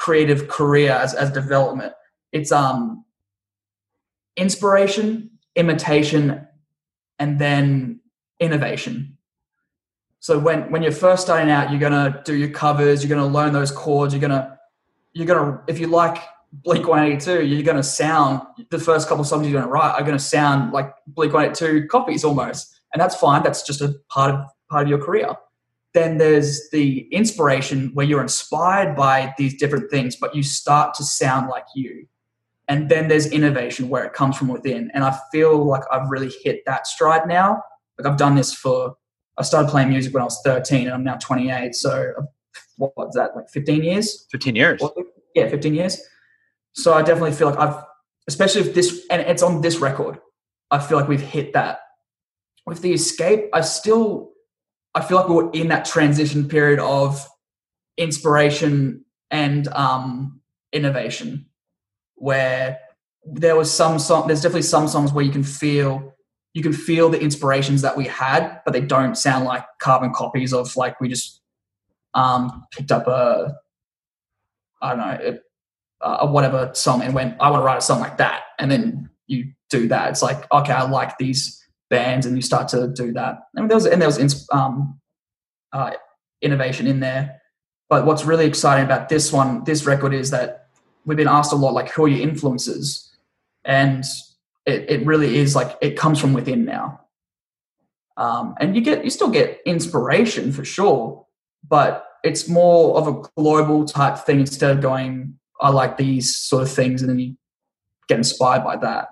creative career as, as development. It's um inspiration, imitation, and then innovation. So when when you're first starting out, you're gonna do your covers, you're gonna learn those chords, you're gonna you're gonna if you like Blink 182, you're gonna sound the first couple songs you're gonna write are gonna sound like Blink 182 copies almost. And that's fine. That's just a part of part of your career then there's the inspiration where you're inspired by these different things, but you start to sound like you. And then there's innovation where it comes from within. And I feel like I've really hit that stride now. Like I've done this for, I started playing music when I was 13 and I'm now 28. So what was that, like 15 years? 15 years. Yeah, 15 years. So I definitely feel like I've, especially if this, and it's on this record, I feel like we've hit that. With the escape, I still, I feel like we were in that transition period of inspiration and um, innovation, where there was some song. There's definitely some songs where you can feel you can feel the inspirations that we had, but they don't sound like carbon copies of like we just um, picked up a I don't know it, a whatever song and went I want to write a song like that, and then you do that. It's like okay, I like these bands, and you start to do that. There was and there was um, uh, innovation in there. But what's really exciting about this one, this record, is that we've been asked a lot, like, who are your influences? And it, it really is like it comes from within now. Um, and you get you still get inspiration for sure, but it's more of a global type thing instead of going, I like these sort of things, and then you get inspired by that.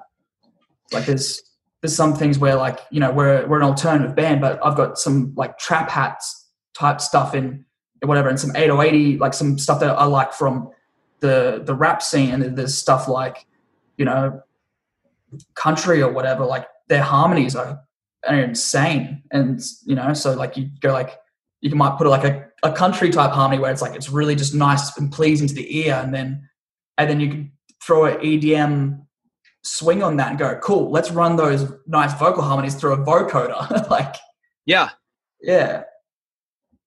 Like there's there's some things where like you know we're we're an alternative band, but I've got some like trap hats type stuff in whatever, and some 808 like some stuff that I like from the the rap scene, and there's stuff like you know country or whatever. Like their harmonies are, are insane, and you know so like you go like you can might put like a, a country type harmony where it's like it's really just nice and pleasing to the ear, and then and then you can throw an EDM swing on that and go, cool, let's run those nice vocal harmonies through a vocoder. like, Yeah. yeah.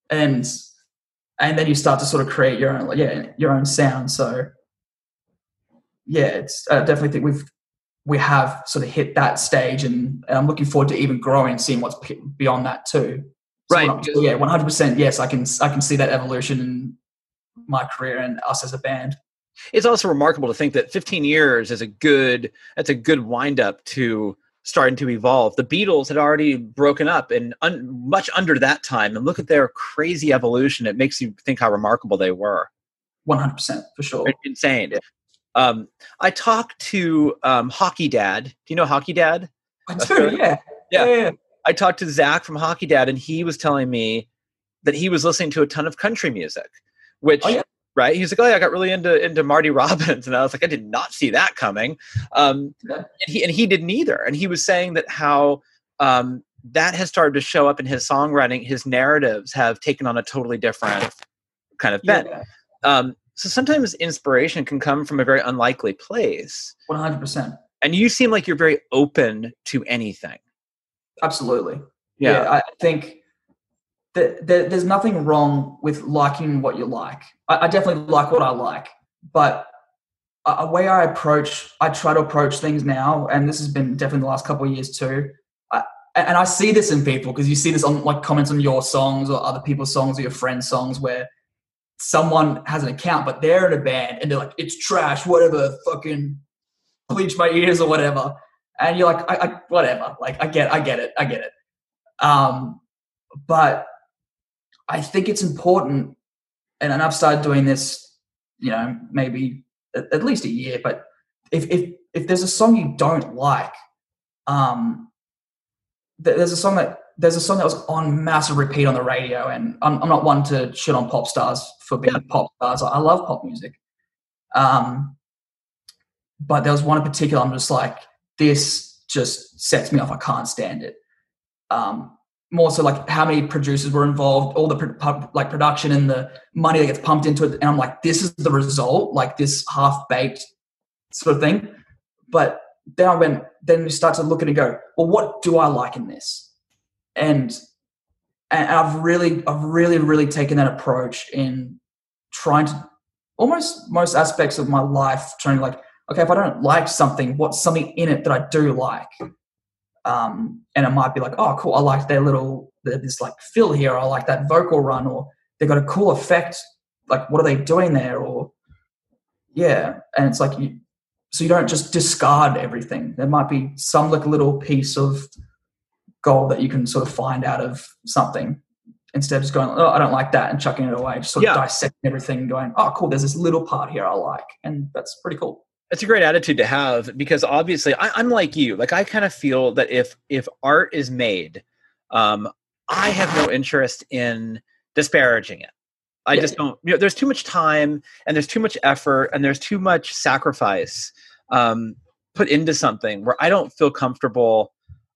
And and then you start to sort of create your own yeah, your own sound. So yeah, it's I definitely think we've we have sort of hit that stage and, and I'm looking forward to even growing and seeing what's p- beyond that too. So Right. yeah, 100% yes, I can I can see that evolution in my career and us as a band. It's also remarkable to think that 15 years is a good that's a good wind up to starting to evolve. The Beatles had already broken up and un, much under that time and look at their crazy evolution. It makes you think how remarkable they were. 100% for sure. It's insane. Yeah. Um, I talked to um, Hockey Dad. Do you know Hockey Dad? I do, yeah. Yeah. yeah. yeah. I talked to Zach from Hockey Dad, and he was telling me that he was listening to a ton of country music, which Oh. Right? He's like, oh, yeah, I got really into into Marty Robbins, and I was like, I did not see that coming. Um, Yeah. and he and he didn't either. And he was saying that how um, that has started to show up in his songwriting. His narratives have taken on a totally different kind of bent. Yeah, Um, so sometimes inspiration can come from a very unlikely place. one hundred percent, And you seem like you're very open to anything. absolutely. Yeah. I think there's nothing wrong with liking what you like. I, I definitely like what I like, but a, a way I approach, I try to approach things now, and this has been definitely the last couple of years too. I, and I see this in people because you see this on like comments on your songs or other people's songs or your friends' songs where someone has an account, but they're in a band and they're like, it's trash, whatever, fucking bleach my ears or whatever. And you're like, I, I whatever. Like I get, I get it, I get it. Um, but I think it's important, and, and I've started doing this, you know, maybe at, at least a year. But if if if there's a song you don't like, um, th- there's a song that there's a song that was on massive repeat on the radio, and I'm, I'm not one to shit on pop stars for being Yeah. pop stars. I love pop music, um, but there was one in particular. I'm just like, this just sets me off. I can't stand it. Um, more so like how many producers were involved, all the pro- like production and the money that gets pumped into it, and I'm like, this is the result, like this half baked sort of thing. But then I went, then you start to look at it and go, well, what do I like in this? And and I've really, I've really, really taken that approach in trying to almost most aspects of my life, trying to like, okay, if I don't like something, what's something in it that I do like? Um, and it might be like, oh, cool, I like their little this like fill here, I like that vocal run, or they got a cool effect. Like, what are they doing there? Or yeah, and it's like you, so you don't just discard everything. There might be some like little piece of gold that you can sort of find out of something instead of just going, oh, I don't like that and chucking it away. Just sort Yeah. of dissecting everything and going, oh, cool, there's this little part here I like, and that's pretty cool. It's a great attitude to have because obviously I, I'm like you. Like I kind of feel that if if art is made, um, I have no interest in disparaging it. I Yeah. just don't. You know, there's too much time and there's too much effort and there's too much sacrifice um, put into something where I don't feel comfortable.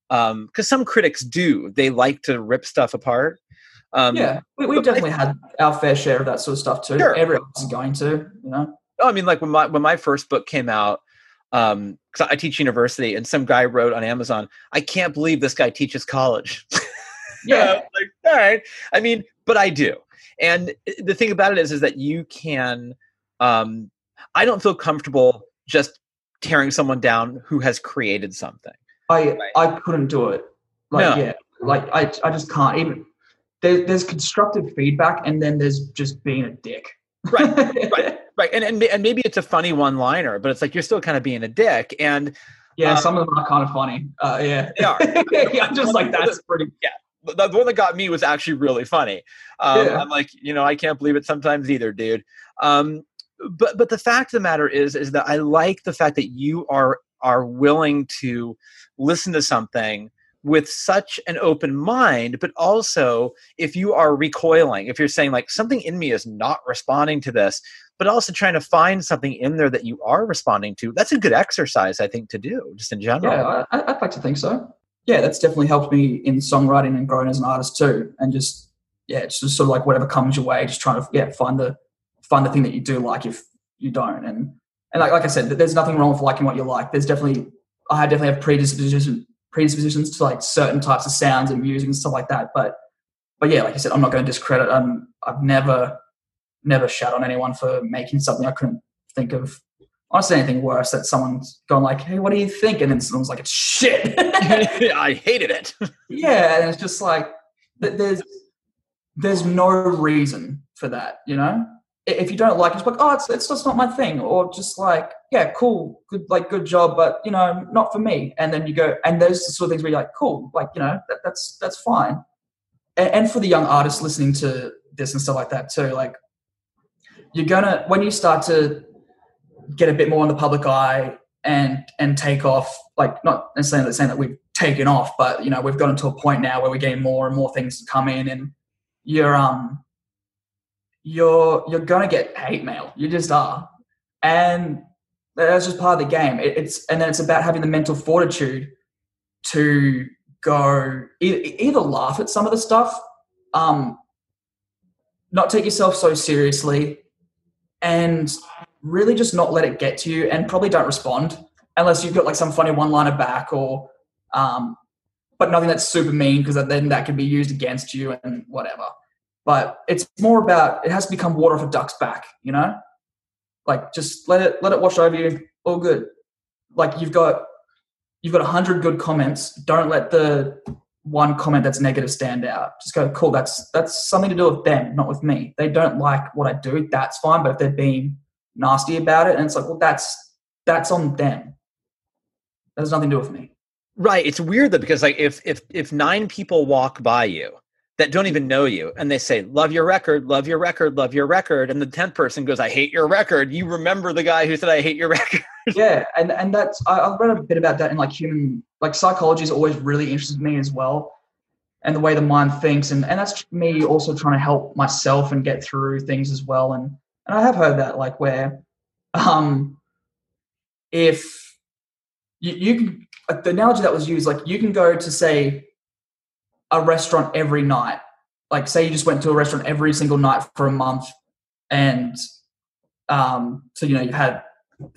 Because some critics do, they like to rip stuff apart. Um, yeah, we, we've but I- definitely had our fair share of that sort of stuff too. Sure. Everyone's going to, you know. Oh, I mean, like when my when my first book came out, um, because I teach university, and some guy wrote on Amazon, "I can't believe this guy teaches college." Yeah, like all right. I mean, but I do, and the thing about it is, is that you can. Um, I don't feel comfortable just tearing someone down who has created something. I I couldn't do it. Like No. yeah, like I I just can't even. There, there's constructive feedback, and then there's just being a dick. Right, right. Right, and and, and maybe it's a funny one-liner, but it's like you're still kind of being a dick, and Yeah, Um, some of them are kind of funny. Uh, yeah, They are. yeah, I'm just like that's pretty. the, the one that got me was actually really funny. Um, Yeah. I'm like, you know, I can't believe it sometimes either, dude. Um, but but the fact of the matter is, is that I like the fact that you are are willing to listen to something with such an open mind, but also if you are recoiling, if you're saying like something in me is not responding to this, but also trying to find something in there that you are responding to, that's a good exercise, I think, to do just in general. Yeah, I, I'd like to think so. Yeah, that's definitely helped me in songwriting and growing as an artist too. And just yeah, it's just sort of like whatever comes your way, just trying to yeah find the find the thing that you do like if you don't. And and like like I said, there's nothing wrong with liking what you like. There's definitely I definitely have predisposition predispositions to like certain types of sounds and music and stuff like that. But but yeah, like I said, I'm not going to discredit. Um, I've never never shat on anyone for making something I couldn't think of honestly anything worse that someone's gone like, "Hey, what do you think?" and then someone's like, "It's shit." I hated it. yeah, and it's just like there's there's no reason for that, you know. If you don't like it, it's like, "Oh, it's it's just not my thing," or just like, "Yeah, cool, good, like good job, but you know, not for me." And then you go, and those sort of things where you're like, "Cool, like you know, that, that's that's fine." And, and for the young artists listening to this and stuff like that too, like you're gonna when you start to get a bit more in the public eye and and take off like not necessarily saying that we've taken off but you know we've gotten to a point now where we're getting more and more things to come in and you're um you're you're gonna get hate mail. You just are. And that's just part of the game. It, it's and then it's about having the mental fortitude to go either, either laugh at some of the stuff um not take yourself so seriously and really just not let it get to you and probably don't respond unless you've got like some funny one liner back or um but nothing that's super mean because then that can be used against you and whatever. But it's more about it has to become water off a duck's back you know? Like just let it let it wash over you. All good. Like you've got you've got a hundred good comments. Don't let the one comment that's negative stand out. Just go, cool. That's that's something to do with them, not with me. They don't like what I do. That's fine. But if they're being nasty about it, and it's like, well, that's that's on them. That has nothing to do with me. Right. It's weird though because like if if if nine people walk by you that don't even know you and they say love your record love your record love your record and the 10th person goes i hate your record you remember the guy who said i hate your record yeah and and that's I, i've read a bit about that in like human like psychology is always really interested me as well and the way the mind thinks and and that's me also trying to help myself and get through things as well and and i have heard that like where um if you, you can the analogy that was used like you can go to say a restaurant every night. Like, say you just went to a restaurant every single night for a month, and um, so you know you had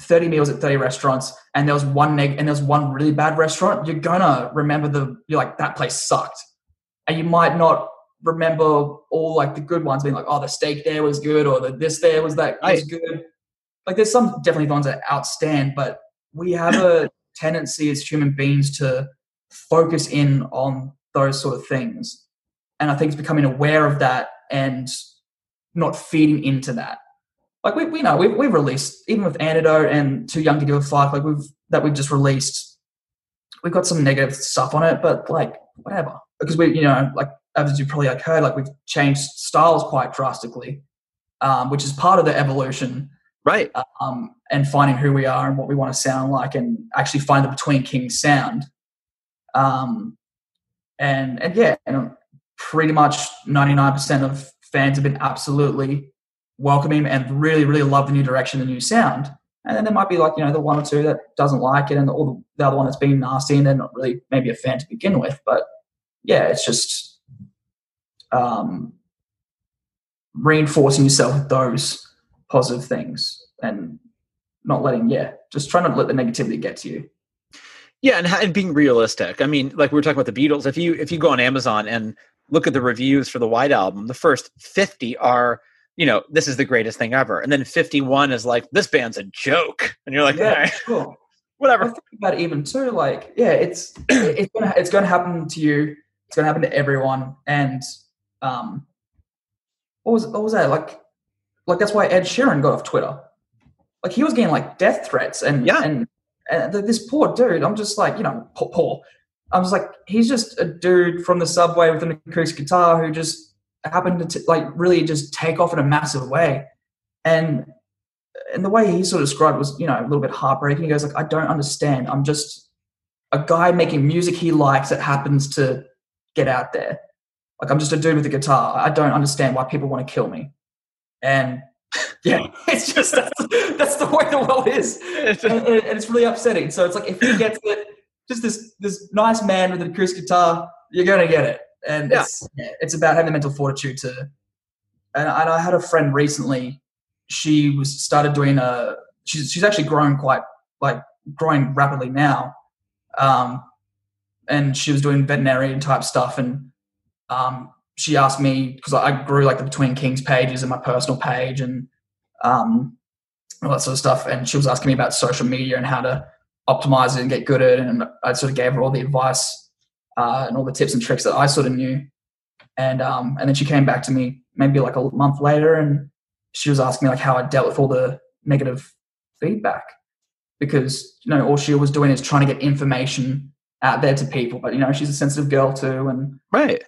30 meals at 30 restaurants, and there was one neg and there was one really bad restaurant. You're gonna remember the you're like that place sucked, and you might not remember all like the good ones being like, oh, the steak there was good, or the this there was that was good. Like, there's some definitely ones that outstand, but we have a tendency as human beings to focus in on those sort of things. And I think it's becoming aware of that and not feeding into that. Like we, we know we've, we've released even with Antidote and Too Young to Give a Fuck, like we've that we've just released. We've got some negative stuff on it, but like whatever, because we, you know, like as you probably like heard, like we've changed styles quite drastically, um, which is part of the evolution, right? Um, and finding who we are and what we want to sound like, and actually find the Between Kings sound. Um, and and yeah, and pretty much ninety nine percent of fans have been absolutely welcoming and really really love the new direction, the new sound. And then there might be like you know the one or two that doesn't like it, and the, or the, the other one that's being nasty, and they're not really maybe a fan to begin with. But yeah, it's just um, reinforcing yourself with those positive things and not letting yeah, just trying to let the negativity get to you. Yeah, and, and being realistic. I mean, like we were talking about the Beatles. If you if you go on Amazon and look at the reviews for the White Album, the first fifty are you know this is the greatest thing ever, and then fifty one is like this band's a joke, and you're like, yeah, sure. whatever. I think about it even too. Like, yeah, it's it's gonna it's gonna happen to you. It's gonna happen to everyone. And um, what was what was that like? Like that's why Ed Sheeran got off Twitter. Like he was getting like death threats and yeah. and and this poor dude, I'm just like, you know, poor, poor. I was like, he's just a dude from the subway with an acoustic guitar who just happened to t- like really just take off in a massive way. And and the way he sort of described was, you know, a little bit heartbreaking. He goes like, I don't understand. I'm just a guy making music he likes that happens to get out there. Like I'm just a dude with a guitar. I don't understand why people want to kill me. And yeah, it's just that's, that's the way the world is, and, and, it's really upsetting. So it's like if he gets it, just this this nice man with an acoustic guitar, you're gonna get it, and yeah. it's it's about having the mental fortitude to. And, and I had a friend recently. She was started doing a. She's she's actually growing quite like growing rapidly now, um, and she was doing veterinarian type stuff and um, she asked me because I grew like the Between Kings pages and my personal page and um, all that sort of stuff. And she was asking me about social media and how to optimize it and get good at it. And I sort of gave her all the advice uh, and all the tips and tricks that I sort of knew. And um, and then she came back to me maybe like a month later, and she was asking me like how I dealt with all the negative feedback because you know all she was doing is trying to get information out there to people. But you know she's a sensitive girl too, and right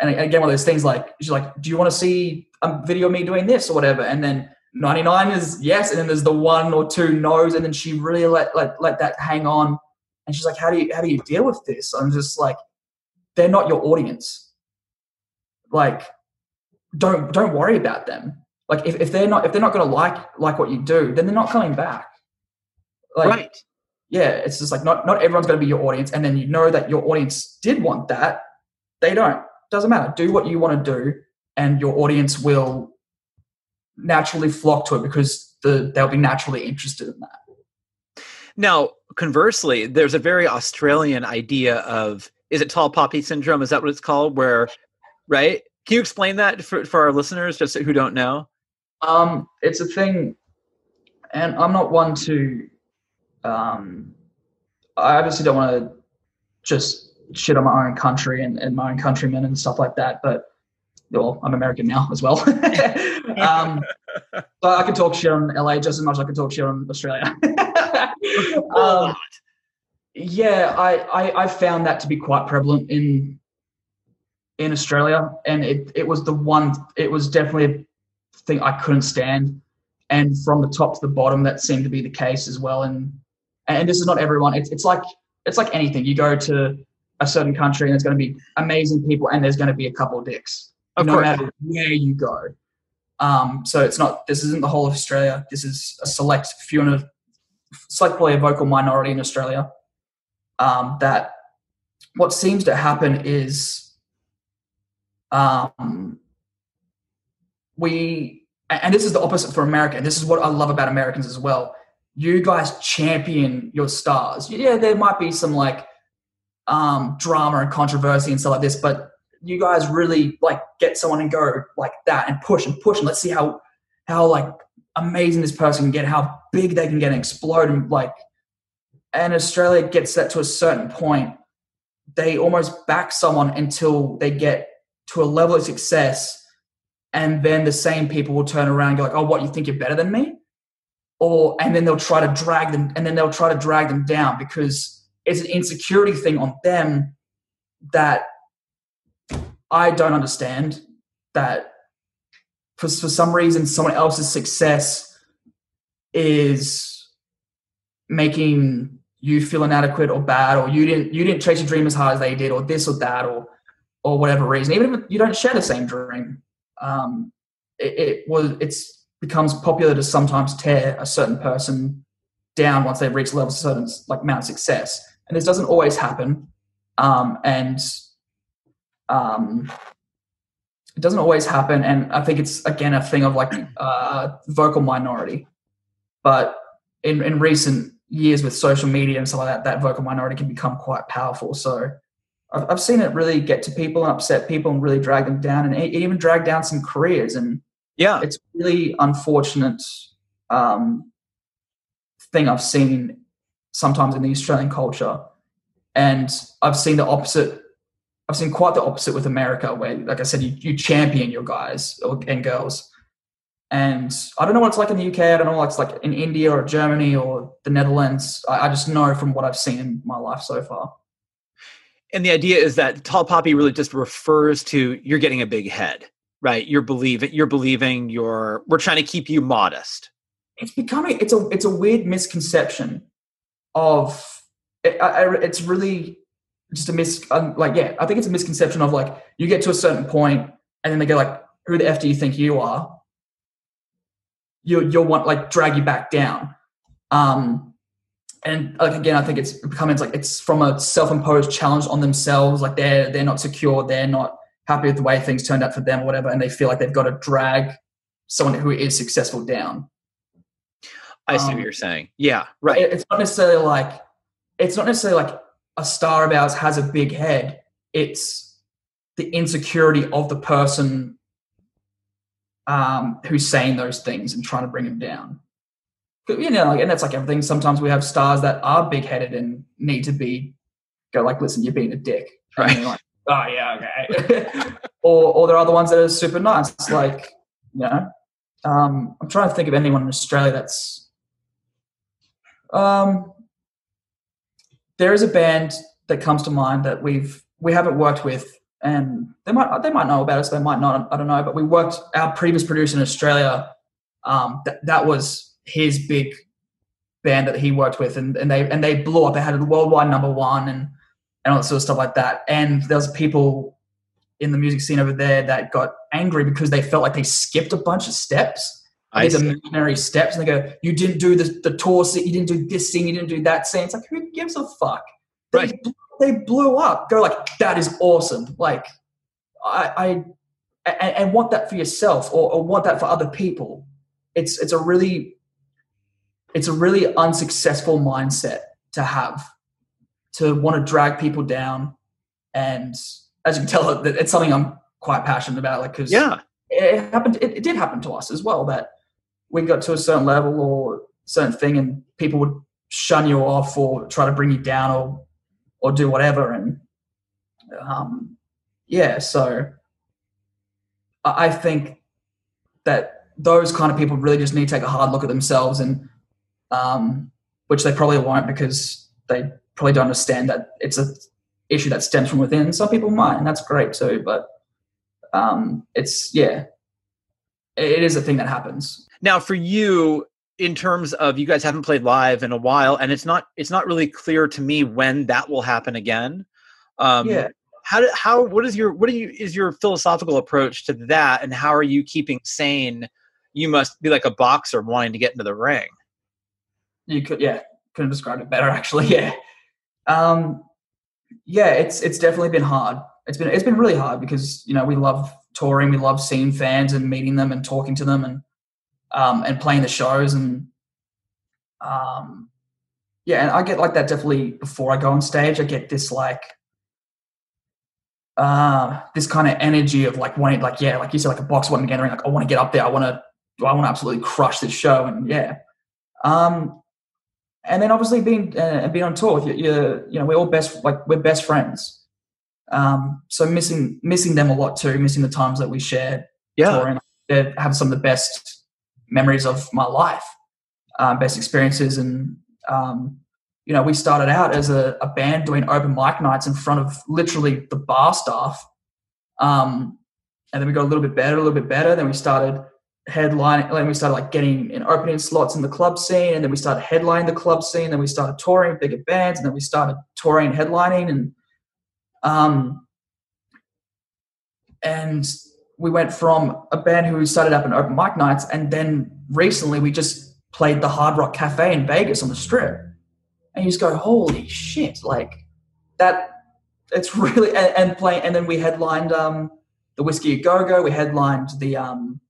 and again, one of those things like she's like, "Do you want to see a video of me doing this or whatever?" And then 99 is yes, and then there's the one or two no's, and then she really let let let that hang on. And she's like, "How do you how do you deal with this?" I'm just like, "They're not your audience. Like, don't don't worry about them. Like, if, if they're not if they're not going to like like what you do, then they're not coming back. Like, right. Yeah, it's just like not not everyone's going to be your audience, and then you know that your audience did want that. They don't doesn't matter. Do what you want to do, and your audience will naturally flock to it because the, they'll be naturally interested in that. Now, conversely, there's a very Australian idea of is it tall poppy syndrome? Is that what it's called? Where, right? Can you explain that for, for our listeners, just who don't know? Um, it's a thing, and I'm not one to. Um, I obviously don't want to just shit on my own country and, and my own countrymen and stuff like that. But well, I'm American now as well. um, so I can talk shit on LA just as much as I can talk shit on Australia. um, yeah, I, I I found that to be quite prevalent in in Australia, and it it was the one. It was definitely a thing I couldn't stand, and from the top to the bottom, that seemed to be the case as well. And and this is not everyone. It's it's like it's like anything. You go to a certain country, and there's going to be amazing people, and there's going to be a couple of dicks, Of no course. matter where you go. Um, so it's not. This isn't the whole of Australia. This is a select few and a select probably a vocal minority in Australia. Um, that what seems to happen is um, we and this is the opposite for America. And this is what I love about Americans as well. You guys champion your stars. Yeah, there might be some like um, drama and controversy and stuff like this, but you guys really like get someone and go like that and push and push and let's see how how like amazing this person can get, how big they can get and explode and like. And Australia gets that to a certain point. They almost back someone until they get to a level of success and then the same people will turn around and go like, "Oh, what you think you're better than me?" Or and then they'll try to drag them, and then they'll try to drag them down because it's an insecurity thing on them that I don't understand. That for for some reason, someone else's success is making you feel inadequate or bad, or you didn't you didn't chase your dream as hard as they did, or this or that, or or whatever reason. Even if you don't share the same dream, um, it, it was it's becomes popular to sometimes tear a certain person down once they've reached levels of certain like amount of success, and this doesn't always happen. Um, and um, it doesn't always happen, and I think it's again a thing of like uh, vocal minority. But in in recent years with social media and stuff like that, that vocal minority can become quite powerful. So I've, I've seen it really get to people and upset people and really drag them down and e- even drag down some careers. And Yeah. it's really unfortunate um, thing I've seen sometimes in the Australian culture. And I've seen the opposite. I've seen quite the opposite with America, where, like I said, you, you champion your guys or, and girls. And I don't know what it's like in the UK. I don't know what it's like in India or Germany or the Netherlands. I, I just know from what I've seen in my life so far. And the idea is that tall poppy really just refers to you're getting a big head, right? You're believing you're believing you're we're trying to keep you modest. it's becoming it's a it's a weird misconception of it, I, I- it's really just a mis um, like yeah I think it's a misconception of like you get to a certain point and then they go like who the f do you think you are you you'll want like drag you back down um and like again I think it's becoming it's like it's from a self-imposed challenge on themselves like they're they're not secure they're not happy with the way things turned out for them or whatever and they feel like they've got to drag someone who is successful down I see Um, what you're saying. Yeah, right. it's not necessarily like it's not necessarily like a star of ours has a big head it's the insecurity of the person um, who's saying those things and trying to bring them down. But, you know like, and that's like everything. Sometimes we have stars that are big-headed and need to be go like listen you're being a dick. Right. like, oh yeah okay. Or or there are the ones that are super nice like you know um, i'm trying to think of anyone in australia that's um, there is a band that comes to mind that we've we haven't worked with, and they might they might know about us, they might not. I don't know, but we worked. Our previous producer in Australia, um, that that was his big band that he worked with, and, and they and they blew up. They had a worldwide number one, and and all that sort of stuff like that. And there was people in the music scene over there that got angry because they felt like they skipped a bunch of steps I these see. imaginary steps and they go, you didn't do the, the tour you didn't do this scene, you didn't do that scene. It's like, who gives a fuck? They, Right. blew, they blew up. Go like, that is awesome. Like, I, I and, and want that for yourself or, or want that for other people. It's, it's a really, it's a really unsuccessful mindset to have to want to drag people down. And as you can tell, it's something I'm quite passionate about. Like, cause Yeah. it happened it, it did happen to us as well that we got to a certain level or certain thing and people would shun you off or try to bring you down or or do whatever and um, yeah, so I think that those kind of people really just need to take a hard look at themselves, and um, which they probably won't because they probably don't understand that it's a issue that stems from within. Some people might, and that's great too. But um, it's yeah, it, is a thing that happens. Now, for you, in terms of you guys haven't played live in a while, and it's not it's not really clear to me when that will happen again. Um, yeah, How do, how what is your what are you is your philosophical approach to that, and how are you keeping sane? You must be like a boxer wanting to get into the ring. you could yeah couldn't describe it better actually. Yeah, um, yeah, it's it's definitely been hard. It's been it's been really hard because you know we love touring, we love seeing fans and meeting them and talking to them and um, and playing the shows and um, yeah, and I get like that definitely before I go on stage. I get this like uh, this kind of energy of like wanting like yeah, like you said, like a box wanting to get in. Like I want to get up there. I want to I want to absolutely crush this show and yeah. Um, and then obviously being uh, being on tour you, you know, we're all best like we're best friends. Um, so missing missing them a lot too, missing the times that we shared Yeah, touring. They have some of the best memories of my life, um, best experiences, and um, you know, we started out as a, a band doing open mic nights in front of literally the bar staff, um, and then we got a little bit better, a little bit better. Then we started headlining, then we started like getting in opening slots in the club scene, and then we started headlining the club scene. Then we started touring bigger bands, and then we started touring and headlining, and um, and we went from a band who started up in open mic nights, and then recently we just played the Hard Rock Cafe in Vegas on the Strip, and you just go, "Holy shit!" Like that. It's really and, and play, and then we headlined um, the Whisky Go Go. We headlined the um,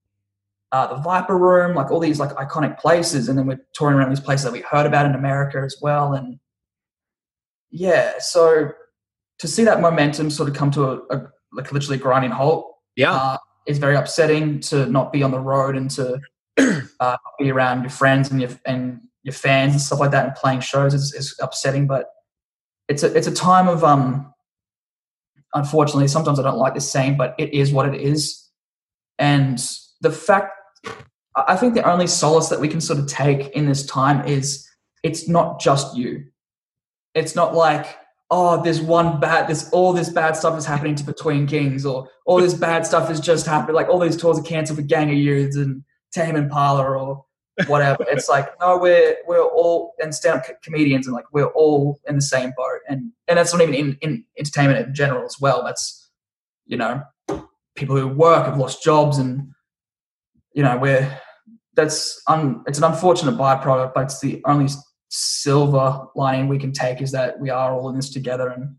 uh, the Viper Room, like all these like iconic places, and then we're touring around these places that we heard about in America as well, and yeah, so to see that momentum sort of come to a, a like literally grinding halt yeah, uh, is very upsetting to not be on the road and to uh, be around your friends and your and your fans and stuff like that and playing shows is, is upsetting. But it's a it's a time of um. Unfortunately, sometimes I don't like this saying, but it is what it is, and the fact I I think the only solace that we can sort of take in this time is it's not just you. It's not like oh, there's one bad, there's all this bad stuff is happening to Between Kings, or all this bad stuff is just happening. Like all these tours are cancelled for Gang of Youths and Tame Impala or whatever. it's like no, we're we're all and stand-up co- comedians, and like we're all in the same boat, and and that's not even in, in entertainment in general as well. That's you know people who work have lost jobs, and you know we're that's un, it's an unfortunate byproduct, but it's the only silver lining we can take is that we are all in this together. And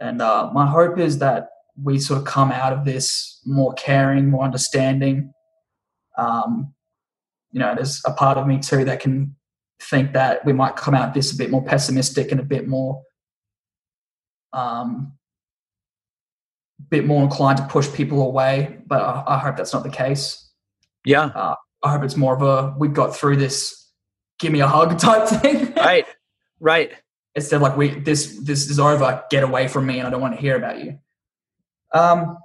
and uh, my hope is that we sort of come out of this more caring more understanding. Um, you know there's a part of me too that can think that we might come out this a bit more pessimistic and a bit more um, bit more inclined to push people away. But I, I hope that's not the case. Yeah, I hope it's more of a we got through this give me a hug type thing. Right, right. instead of like we this this is over get away from me and i don't want to hear about you. Um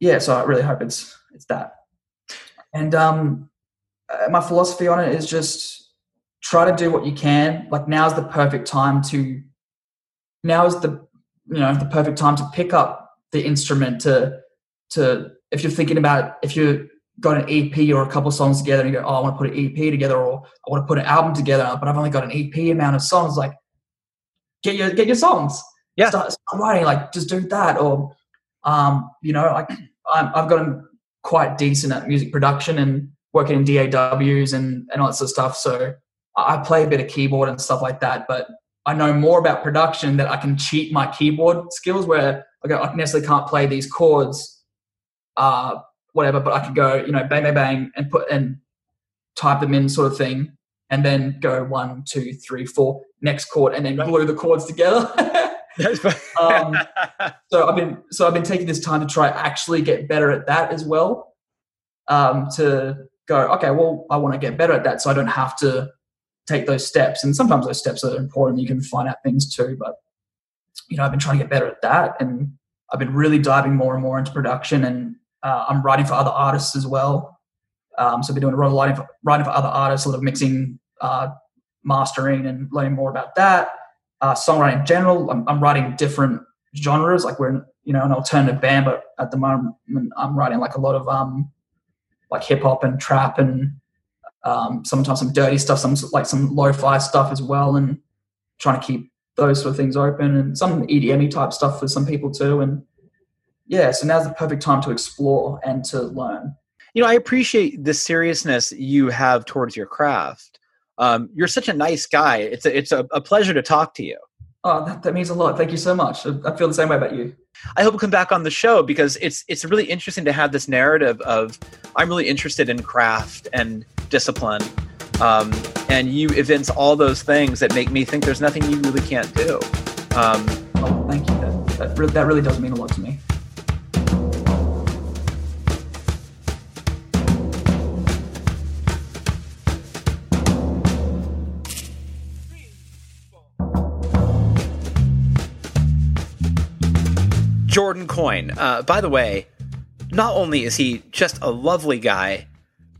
yeah so i really hope it's it's that. And um uh, my philosophy on it is just try to do what you can. Like now is the perfect time to now is the you know the perfect time to pick up the instrument to to if you're thinking about if you got an EP or a couple songs together and you go, oh, I want to put an EP together or I want to put an album together, but I've only got an EP amount of songs. Like, get your get your songs. Yeah. Start, start writing. Like, just do that. Or, um, you know, like I'm, I've gotten quite decent at music production and working in DAWs and and all that sort of stuff. So I I play a bit of keyboard and stuff like that, but I know more about production that I can cheat my keyboard skills where I go, I necessarily can't play these chords, uh, whatever, but I can go, you know, bang, bang, bang, and put and type them in, sort of thing, and then go one, two, three, four, next chord, and then glue the chords together. um, so I've been so I've been taking this time to try actually get better at that as well. Um, to go, okay, well, I want to get better at that, so I don't have to take those steps. And sometimes those steps are important. You can find out things too, but you know, I've been trying to get better at that, and I've been really diving more and more into production, and uh, I'm writing for other artists as well. Um, so I've been doing a lot of writing for, other artists, a lot of mixing, uh, mastering, and learning more about that. Uh, songwriting in general, I'm, I'm, writing different genres. Like we're you know an alternative band, but at the moment I'm writing like a lot of um, like hip hop and trap and um, sometimes some dirty stuff, some like some lo-fi stuff as well, and trying to keep those sort of things open and some EDM type stuff for some people too. And yeah, so now's the perfect time to explore and to learn. You know, I appreciate the seriousness you have towards your craft. Um, you're such a nice guy. It's a, it's a, a pleasure to talk to you. Oh, that, that, means a lot. Thank you so much. I feel the same way about you. I hope you come back on the show because it's it's really interesting to have this narrative of I'm really interested in craft and discipline, um, and you evince all those things that make me think there's nothing you really can't do. Um, oh, thank you. That, that, really, that really does mean a lot to me. Jordan Coyne. Uh, by the way, not only is he just a lovely guy,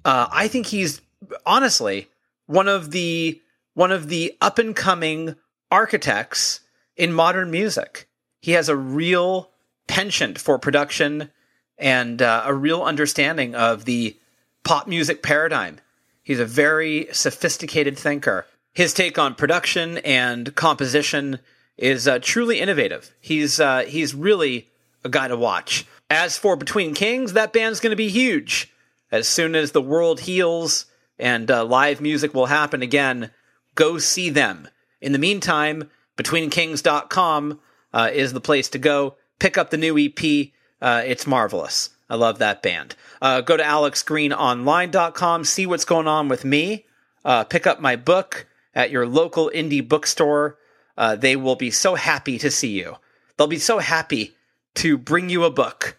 uh, I think he's honestly one of the one of the up and coming architects in modern music. He has a real penchant for production and uh, a real understanding of the pop music paradigm. He's a very sophisticated thinker. His take on production and composition is uh, truly innovative. He's uh, he's really a guy to watch. As for Between Kings, that band's going to be huge. As soon as the world heals and uh, live music will happen again, go see them. In the meantime, BetweenKings.com uh, is the place to go. Pick up the new EP. Uh, it's marvelous. I love that band. Uh, go to alexgreenonline.com, see what's going on with me. Uh, pick up my book at your local indie bookstore. Uh, they will be so happy to see you. They'll be so happy to bring you a book.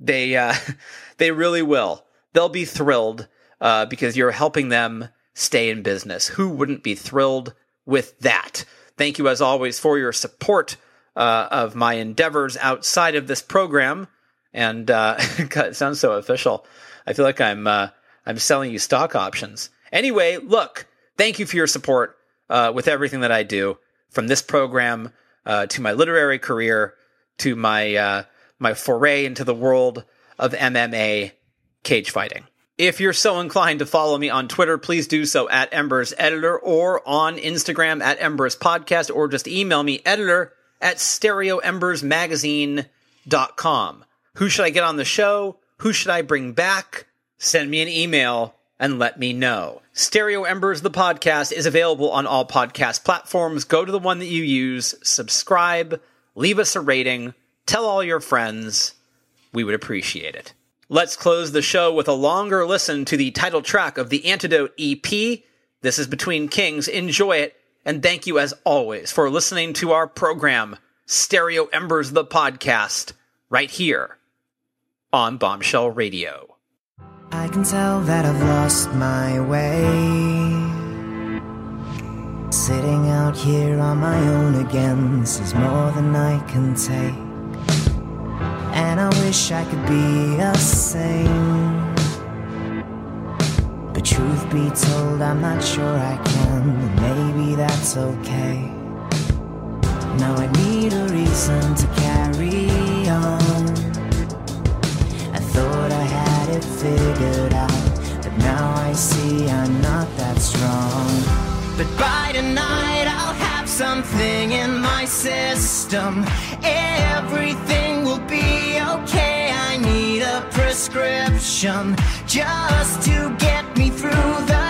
They uh, they really will. They'll be thrilled uh, because you're helping them stay in business. Who wouldn't be thrilled with that? Thank you as always for your support uh, of my endeavors outside of this program. And uh, it sounds so official. I feel like I'm uh, I'm selling you stock options. Anyway, look, thank you for your support uh, with everything that I do from this program uh, to my literary career to my uh, my foray into the world of MMA cage fighting. If you're so inclined to follow me on Twitter, please do so at Embers Editor or on Instagram at Embers Podcast or just email me editor at stereoembersmagazine.com. Who should I get on the show? Who should I bring back? Send me an email and let me know. Stereo Embers, the podcast, is available on all podcast platforms. Go to the one that you use, subscribe, leave us a rating, tell all your friends. We would appreciate it. Let's close the show with a longer listen to the title track of the Antidote EP. This is Between Kings. Enjoy it, and thank you as always for listening to our program, Stereo Embers, the podcast, right here on Bombshell Radio. I can tell that I've lost my way. Sitting out here on my own again, this is more than I can take. And I wish I could be the same. But truth be told, I'm not sure I can. Maybe that's okay. Now I need a reason to carry had it figured out, but now I see I'm not that strong. But by tonight I'll have something in my system. Everything will be okay. I need a prescription just to get me through the